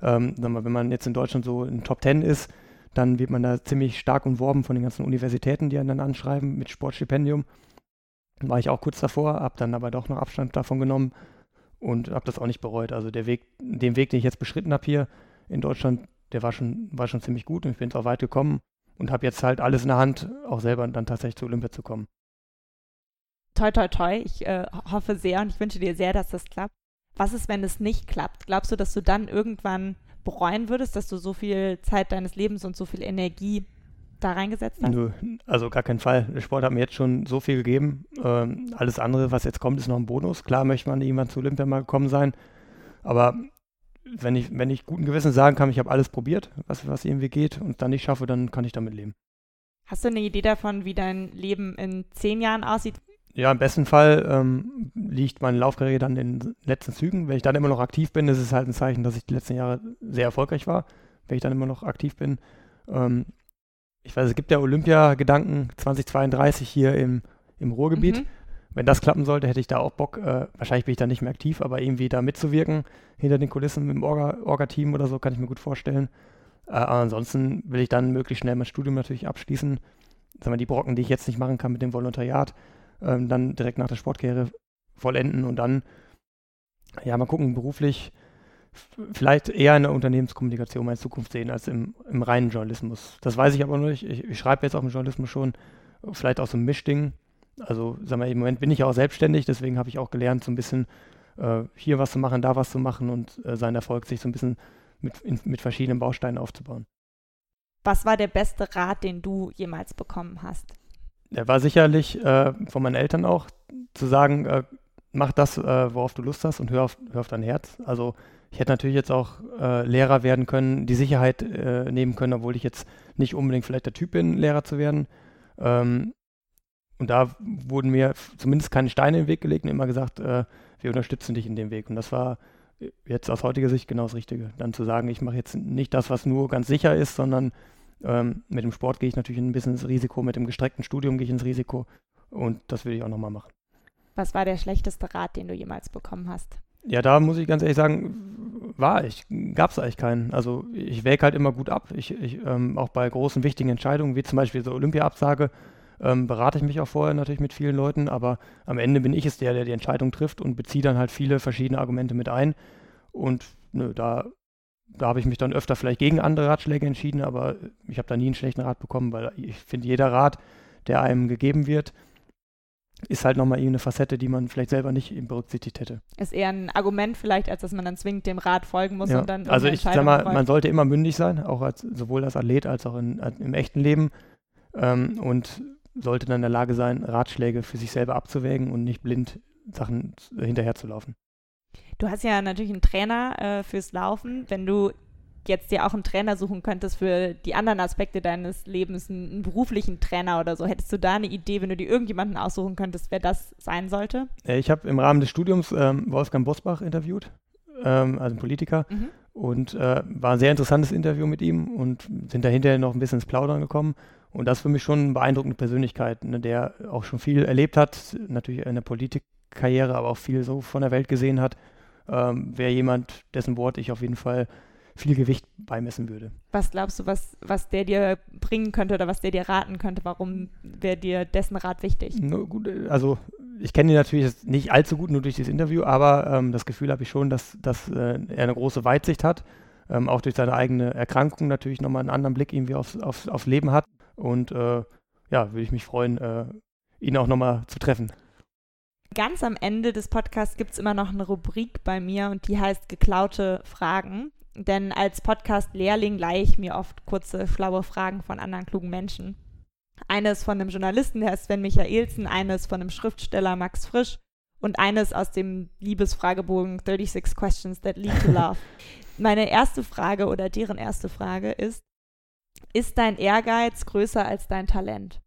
Ähm, mal, wenn man jetzt in Deutschland so in Top Ten ist, dann wird man da ziemlich stark umworben von den ganzen Universitäten, die einen dann anschreiben mit Sportstipendium. War ich auch kurz davor, habe dann aber doch noch Abstand davon genommen und habe das auch nicht bereut. Also der Weg, den Weg, den ich jetzt beschritten habe hier in Deutschland, der war schon, war schon ziemlich gut und ich bin jetzt auch weit gekommen und habe jetzt halt alles in der Hand, auch selber dann tatsächlich zu Olympia zu kommen. Toi, toi, toi. Ich äh, hoffe sehr und ich wünsche dir sehr, dass das klappt. Was ist, wenn es nicht klappt? Glaubst du, dass du dann irgendwann bereuen würdest, dass du so viel Zeit deines Lebens und so viel Energie da reingesetzt hast? Nö, also gar keinen Fall. Der Sport hat mir jetzt schon so viel gegeben. Ähm, alles andere, was jetzt kommt, ist noch ein Bonus. Klar möchte man irgendwann zu Olympia mal gekommen sein, aber wenn ich, wenn ich guten Gewissen sagen kann, ich habe alles probiert, was, was irgendwie geht und dann nicht schaffe, dann kann ich damit leben. Hast du eine Idee davon, wie dein Leben in zehn Jahren aussieht? Ja, im besten Fall ähm, liegt meine Laufkarriere dann in den letzten Zügen. Wenn ich dann immer noch aktiv bin, ist es halt ein Zeichen, dass ich die letzten Jahre sehr erfolgreich war, wenn ich dann immer noch aktiv bin. Ähm, ich weiß, es gibt ja Olympia-Gedanken 2032 hier im, im Ruhrgebiet. Mhm. Wenn das klappen sollte, hätte ich da auch Bock. Äh, wahrscheinlich bin ich da nicht mehr aktiv, aber irgendwie da mitzuwirken hinter den Kulissen im Orga-Team oder so, kann ich mir gut vorstellen. Äh, aber ansonsten will ich dann möglichst schnell mein Studium natürlich abschließen. Sagen wir, die Brocken, die ich jetzt nicht machen kann mit dem Volontariat, ähm, dann direkt nach der Sportkarriere vollenden und dann, ja, mal gucken, beruflich vielleicht eher in der Unternehmenskommunikation meine Zukunft sehen als im, im reinen Journalismus. Das weiß ich aber noch nicht. Ich, ich schreibe jetzt auch im Journalismus schon, vielleicht auch so ein Mischding. Also, sag mal, im Moment bin ich ja auch selbstständig, deswegen habe ich auch gelernt, so ein bisschen äh, hier was zu machen, da was zu machen und äh, seinen Erfolg sich so ein bisschen mit, in, mit verschiedenen Bausteinen aufzubauen. Was war der beste Rat, den du jemals bekommen hast? Der war sicherlich äh, von meinen Eltern auch, zu sagen, äh, mach das, äh, worauf du Lust hast und hör auf, hör auf dein Herz. Also ich hätte natürlich jetzt auch äh, Lehrer werden können, die Sicherheit äh, nehmen können, obwohl ich jetzt nicht unbedingt vielleicht der Typ bin, Lehrer zu werden. Ähm, und da wurden mir zumindest keine Steine im Weg gelegt und immer gesagt, äh, wir unterstützen dich in dem Weg. Und das war jetzt aus heutiger Sicht genau das Richtige. Dann zu sagen, ich mache jetzt nicht das, was nur ganz sicher ist, sondern ähm, mit dem Sport gehe ich natürlich ein bisschen ins Risiko, mit dem gestreckten Studium gehe ich ins Risiko und das will ich auch nochmal machen. Was war der schlechteste Rat, den du jemals bekommen hast? Ja, da muss ich ganz ehrlich sagen, war ich, gab es eigentlich keinen. Also ich wäge halt immer gut ab. Ich, ich ähm, auch bei großen, wichtigen Entscheidungen, wie zum Beispiel so Olympia-Absage, ähm, berate ich mich auch vorher natürlich mit vielen Leuten, aber am Ende bin ich es der, der die Entscheidung trifft und beziehe dann halt viele verschiedene Argumente mit ein. Und nö, da, da habe ich mich dann öfter vielleicht gegen andere Ratschläge entschieden, aber ich habe da nie einen schlechten Rat bekommen, weil ich finde, jeder Rat, der einem gegeben wird, ist halt nochmal eine Facette, die man vielleicht selber nicht berücksichtigt hätte. Ist eher ein Argument vielleicht, als dass man dann zwingend dem Rat folgen muss ja. und dann. Also ich sag mal, man sollte immer mündig sein, auch als sowohl als Athlet als auch in, im echten Leben. Ähm, und sollte dann in der Lage sein, Ratschläge für sich selber abzuwägen und nicht blind Sachen hinterherzulaufen. Du hast ja natürlich einen Trainer äh, fürs Laufen. Wenn du jetzt dir auch einen Trainer suchen könntest für die anderen Aspekte deines Lebens, einen, einen, beruflichen Trainer oder so, hättest du da eine Idee, wenn du dir irgendjemanden aussuchen könntest, wer das sein sollte? Äh, ich habe im Rahmen des Studiums ähm, Wolfgang Bosbach interviewt, ähm, also ein Politiker, mhm. und äh, war ein sehr interessantes Interview mit ihm und sind dahinter noch ein bisschen ins Plaudern gekommen. Und das ist für mich schon eine beeindruckende Persönlichkeit, ne, der auch schon viel erlebt hat, natürlich in der Politikkarriere, aber auch viel so von der Welt gesehen hat. Ähm, Wäre jemand, dessen Wort ich auf jeden Fall viel Gewicht beimessen würde. Was glaubst du, was, was der dir bringen könnte oder was der dir raten könnte? Warum wäre dir dessen Rat wichtig? Gut, also ich kenne ihn natürlich nicht allzu gut, nur durch dieses Interview, aber ähm, das Gefühl habe ich schon, dass, dass äh, er eine große Weitsicht hat, ähm, auch durch seine eigene Erkrankung natürlich nochmal einen anderen Blick irgendwie aufs, aufs, aufs Leben hat. Und äh, ja, würde ich mich freuen, äh, ihn auch nochmal zu treffen. Ganz am Ende des Podcasts gibt es immer noch eine Rubrik bei mir und die heißt geklaute Fragen. Denn als Podcast-Lehrling leihe ich mir oft kurze, schlaue Fragen von anderen klugen Menschen. Eines von einem Journalisten, der ist Sven Michaelsen, eines von einem Schriftsteller, Max Frisch, und eines aus dem Liebesfragebogen 36 Questions that lead to love. Meine erste Frage oder deren erste Frage ist, ist dein Ehrgeiz größer als dein Talent?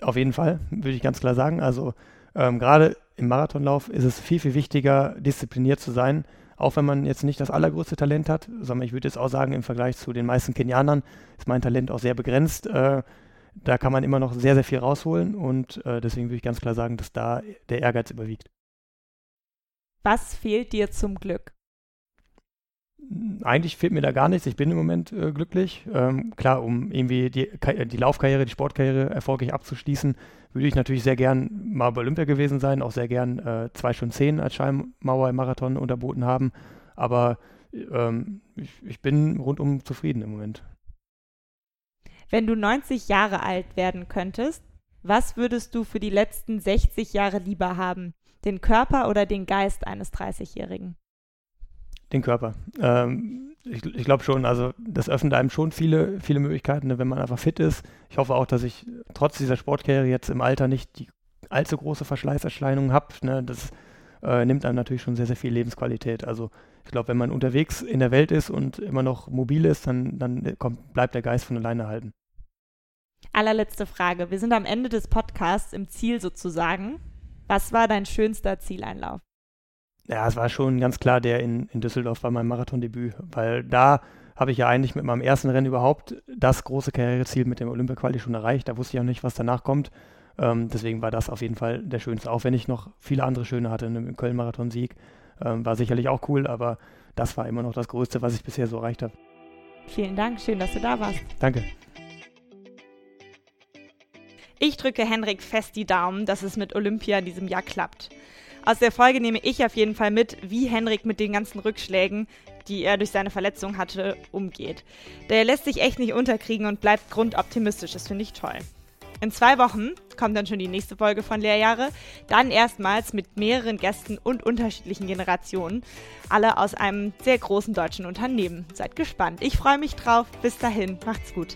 Auf jeden Fall, würde ich ganz klar sagen. Also ähm, gerade im Marathonlauf ist es viel, viel wichtiger, diszipliniert zu sein, auch wenn man jetzt nicht das allergrößte Talent hat, sondern ich würde jetzt auch sagen, im Vergleich zu den meisten Kenianern ist mein Talent auch sehr begrenzt. Äh, da kann man immer noch sehr, sehr viel rausholen und äh, deswegen würde ich ganz klar sagen, dass da der Ehrgeiz überwiegt. Was fehlt dir zum Glück? Eigentlich fehlt mir da gar nichts. Ich bin im Moment äh, glücklich. Ähm, klar, um irgendwie die, die Laufkarriere, die Sportkarriere erfolgreich abzuschließen, würde ich natürlich sehr gern mal bei Olympia gewesen sein, auch sehr gern äh, zwei Stunden zehn als Schallmauer im Marathon unterboten haben. Aber ähm, ich, ich bin rundum zufrieden im Moment. Wenn du 90 Jahre alt werden könntest, was würdest du für die letzten 60 Jahre lieber haben? Den Körper oder den Geist eines 30-Jährigen? Den Körper. Ähm, ich, ich glaube schon, also das öffnet einem schon viele, viele Möglichkeiten, ne, wenn man einfach fit ist. Ich hoffe auch, dass ich trotz dieser Sportkarriere jetzt im Alter nicht die allzu große Verschleißerscheinungen habe. Ne? Das äh, nimmt einem natürlich schon sehr, sehr viel Lebensqualität. Also ich glaube, wenn man unterwegs in der Welt ist und immer noch mobil ist, dann, dann kommt, bleibt der Geist von alleine halten. Allerletzte Frage. Wir sind am Ende des Podcasts im Ziel sozusagen. Was war dein schönster Zieleinlauf? Ja, es war schon ganz klar der in, in Düsseldorf bei meinem Marathondebüt, weil da habe ich ja eigentlich mit meinem ersten Rennen überhaupt das große Karriereziel mit dem Olympia-Quali schon erreicht. Da wusste ich auch nicht, was danach kommt. Ähm, deswegen war das auf jeden Fall der schönste, auch wenn ich noch viele andere schöne hatte. Im Köln-Marathon-Sieg ähm, war sicherlich auch cool, aber das war immer noch das Größte, was ich bisher so erreicht habe. Vielen Dank, schön, dass du da warst. Danke. Ich drücke Henrik fest die Daumen, dass es mit Olympia in diesem Jahr klappt. Aus der Folge nehme ich auf jeden Fall mit, wie Henrik mit den ganzen Rückschlägen, die er durch seine Verletzung hatte, umgeht. Der lässt sich echt nicht unterkriegen und bleibt grundoptimistisch. Das finde ich toll. In zwei Wochen kommt dann schon die nächste Folge von Lehrjahre. Dann erstmals mit mehreren Gästen und unterschiedlichen Generationen. Alle aus einem sehr großen deutschen Unternehmen. Seid gespannt. Ich freue mich drauf. Bis dahin. Macht's gut.